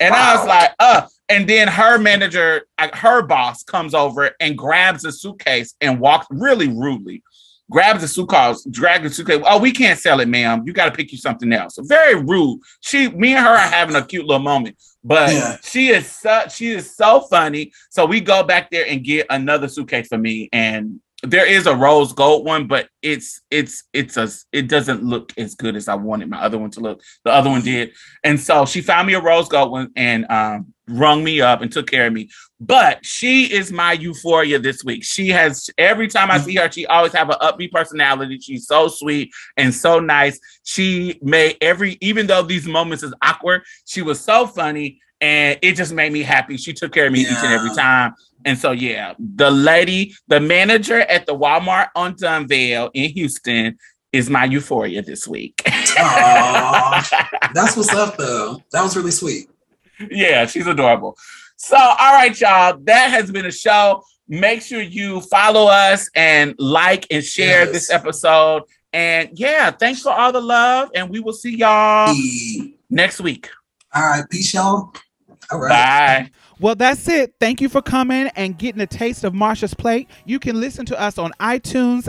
And I was like, uh, and then her manager, her boss comes over and grabs a suitcase and walks really rudely, grabs the suitcase, drags the suitcase. Oh, we can't sell it, ma'am. You got to pick you something else. Very rude. She, me and her are having a cute little moment, but Yeah. she is so, she is so funny. So we go back there and get another suitcase for me, and there is a rose gold one, but it's it's it's a it doesn't look as good as I wanted my other one to look. The other one did, and so she found me a rose gold one and um rung me up and took care of me. But she is my euphoria this week. She has every time I see her, she always have an upbeat personality. She's so sweet and so nice. She made every even though these moments is awkward, she was so funny and it just made me happy. She took care of me each and every time. And so, yeah, the lady, the manager at the Walmart on Dunvale in Houston is my euphoria this week. Aw. (laughs) That's what's up though. That was really sweet. Yeah, she's adorable. So, all right, y'all, that has been a show. Make sure you follow us and like and share Yes. this episode. And yeah, thanks for all the love. And we will see y'all E. next week. All right, peace, y'all. All right. Bye. Well, that's it. Thank you for coming and getting a taste of Marsha's plate. You can listen to us on iTunes